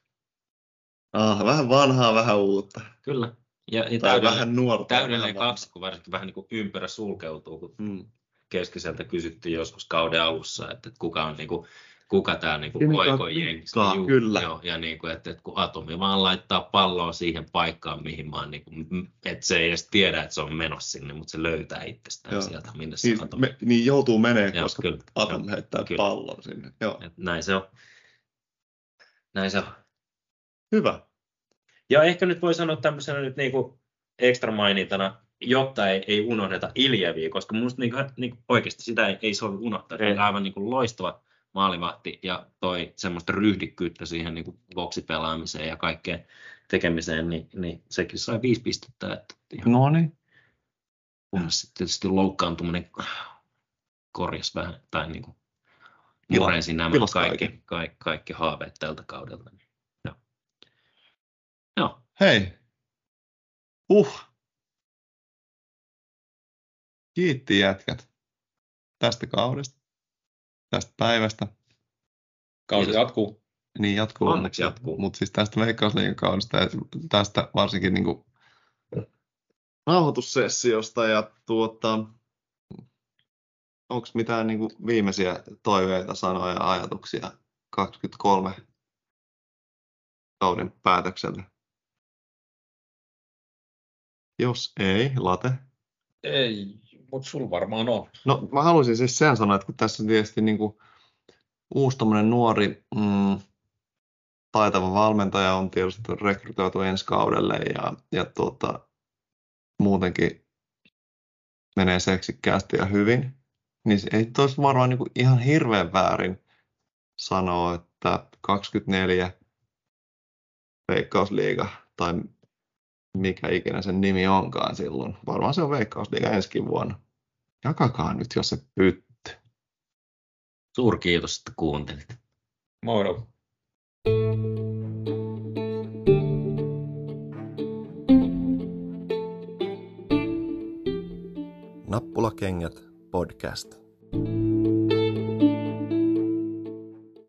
Ah, vähän vanhaa, vähän uutta. Kyllä. Ja, ja Tai täydellinen, vähän nuorta. täydellinen vähän vanhaa. kaksikko, varsinkin vähän niin kuin ympyrä sulkeutuu, kun Mm. keskiseltä kysyttiin joskus kauden alussa, että, että kuka on niin kuin, kuka tämä niin Kenen kuin vinkkaa, Juu, kyllä. Joo, ja niin kuin, että, että kun Atomi vaan laittaa palloa siihen paikkaan, mihin mä oon, niin kuin, että se ei edes tiedä, että se on menossa sinne, mutta se löytää itsestään Joo. sieltä, minne se Siis Atomi. me, niin joutuu menee, Joo, koska kyllä, Atom joo, heittää kyllä. pallon sinne. Joo. Et näin se on. Näin se on. Hyvä. Ja ehkä nyt voi sanoa tämmöisenä nyt niinku ekstra mainintana, jotta ei, ei unohdeta Iljeviä, koska minusta niinku, niinku oikeasti sitä ei, ei sovi unohtaa. Se on aivan niinku loistava maalivahti ja toi semmoista ryhdikkyyttä siihen niinku boksipelaamiseen ja kaikkeen tekemiseen, niin, niin sekin sai viisi pistettä. Että ihan No niin. kunnes sitten tietysti loukkaantuminen korjasi vähän tai niinku Pila- murensi nämä pilasi kaikki, kaiken. kaikki, kaikki haaveet tältä kaudelta. Niin, Joo. Joo. Hei. Uh. Kiitti jätkät tästä kaudesta, tästä päivästä. Kausi Kiitos. jatkuu. Niin jatkuu. Onneksi jatkuu. Mutta siis tästä veikkausliikakaudesta ja tästä varsinkin niinku nauhoitussessiosta ja tuota, onko mitään niinku viimeisiä toiveita, sanoja ja ajatuksia 23 kauden päätökseltä? Jos ei, late. Ei, mutta sulla varmaan on. No mä haluaisin siis sen sanoa, että kun tässä tietysti niin kuin uusi nuori mm, taitava valmentaja on tietysti rekrytoitu ensi kaudelle ja, ja tuota, muutenkin menee seksikkäästi ja hyvin, niin ei olisi varmaan niin kuin ihan hirveän väärin sanoa, että 24 Veikkausliiga tai mikä ikinä sen nimi onkaan silloin. Varmaan se on Veikkausliiga ensi vuonna. Jakakaa nyt, jos se pytty. Suurkiitos, että kuuntelit. Moro. Nappulakengät podcast.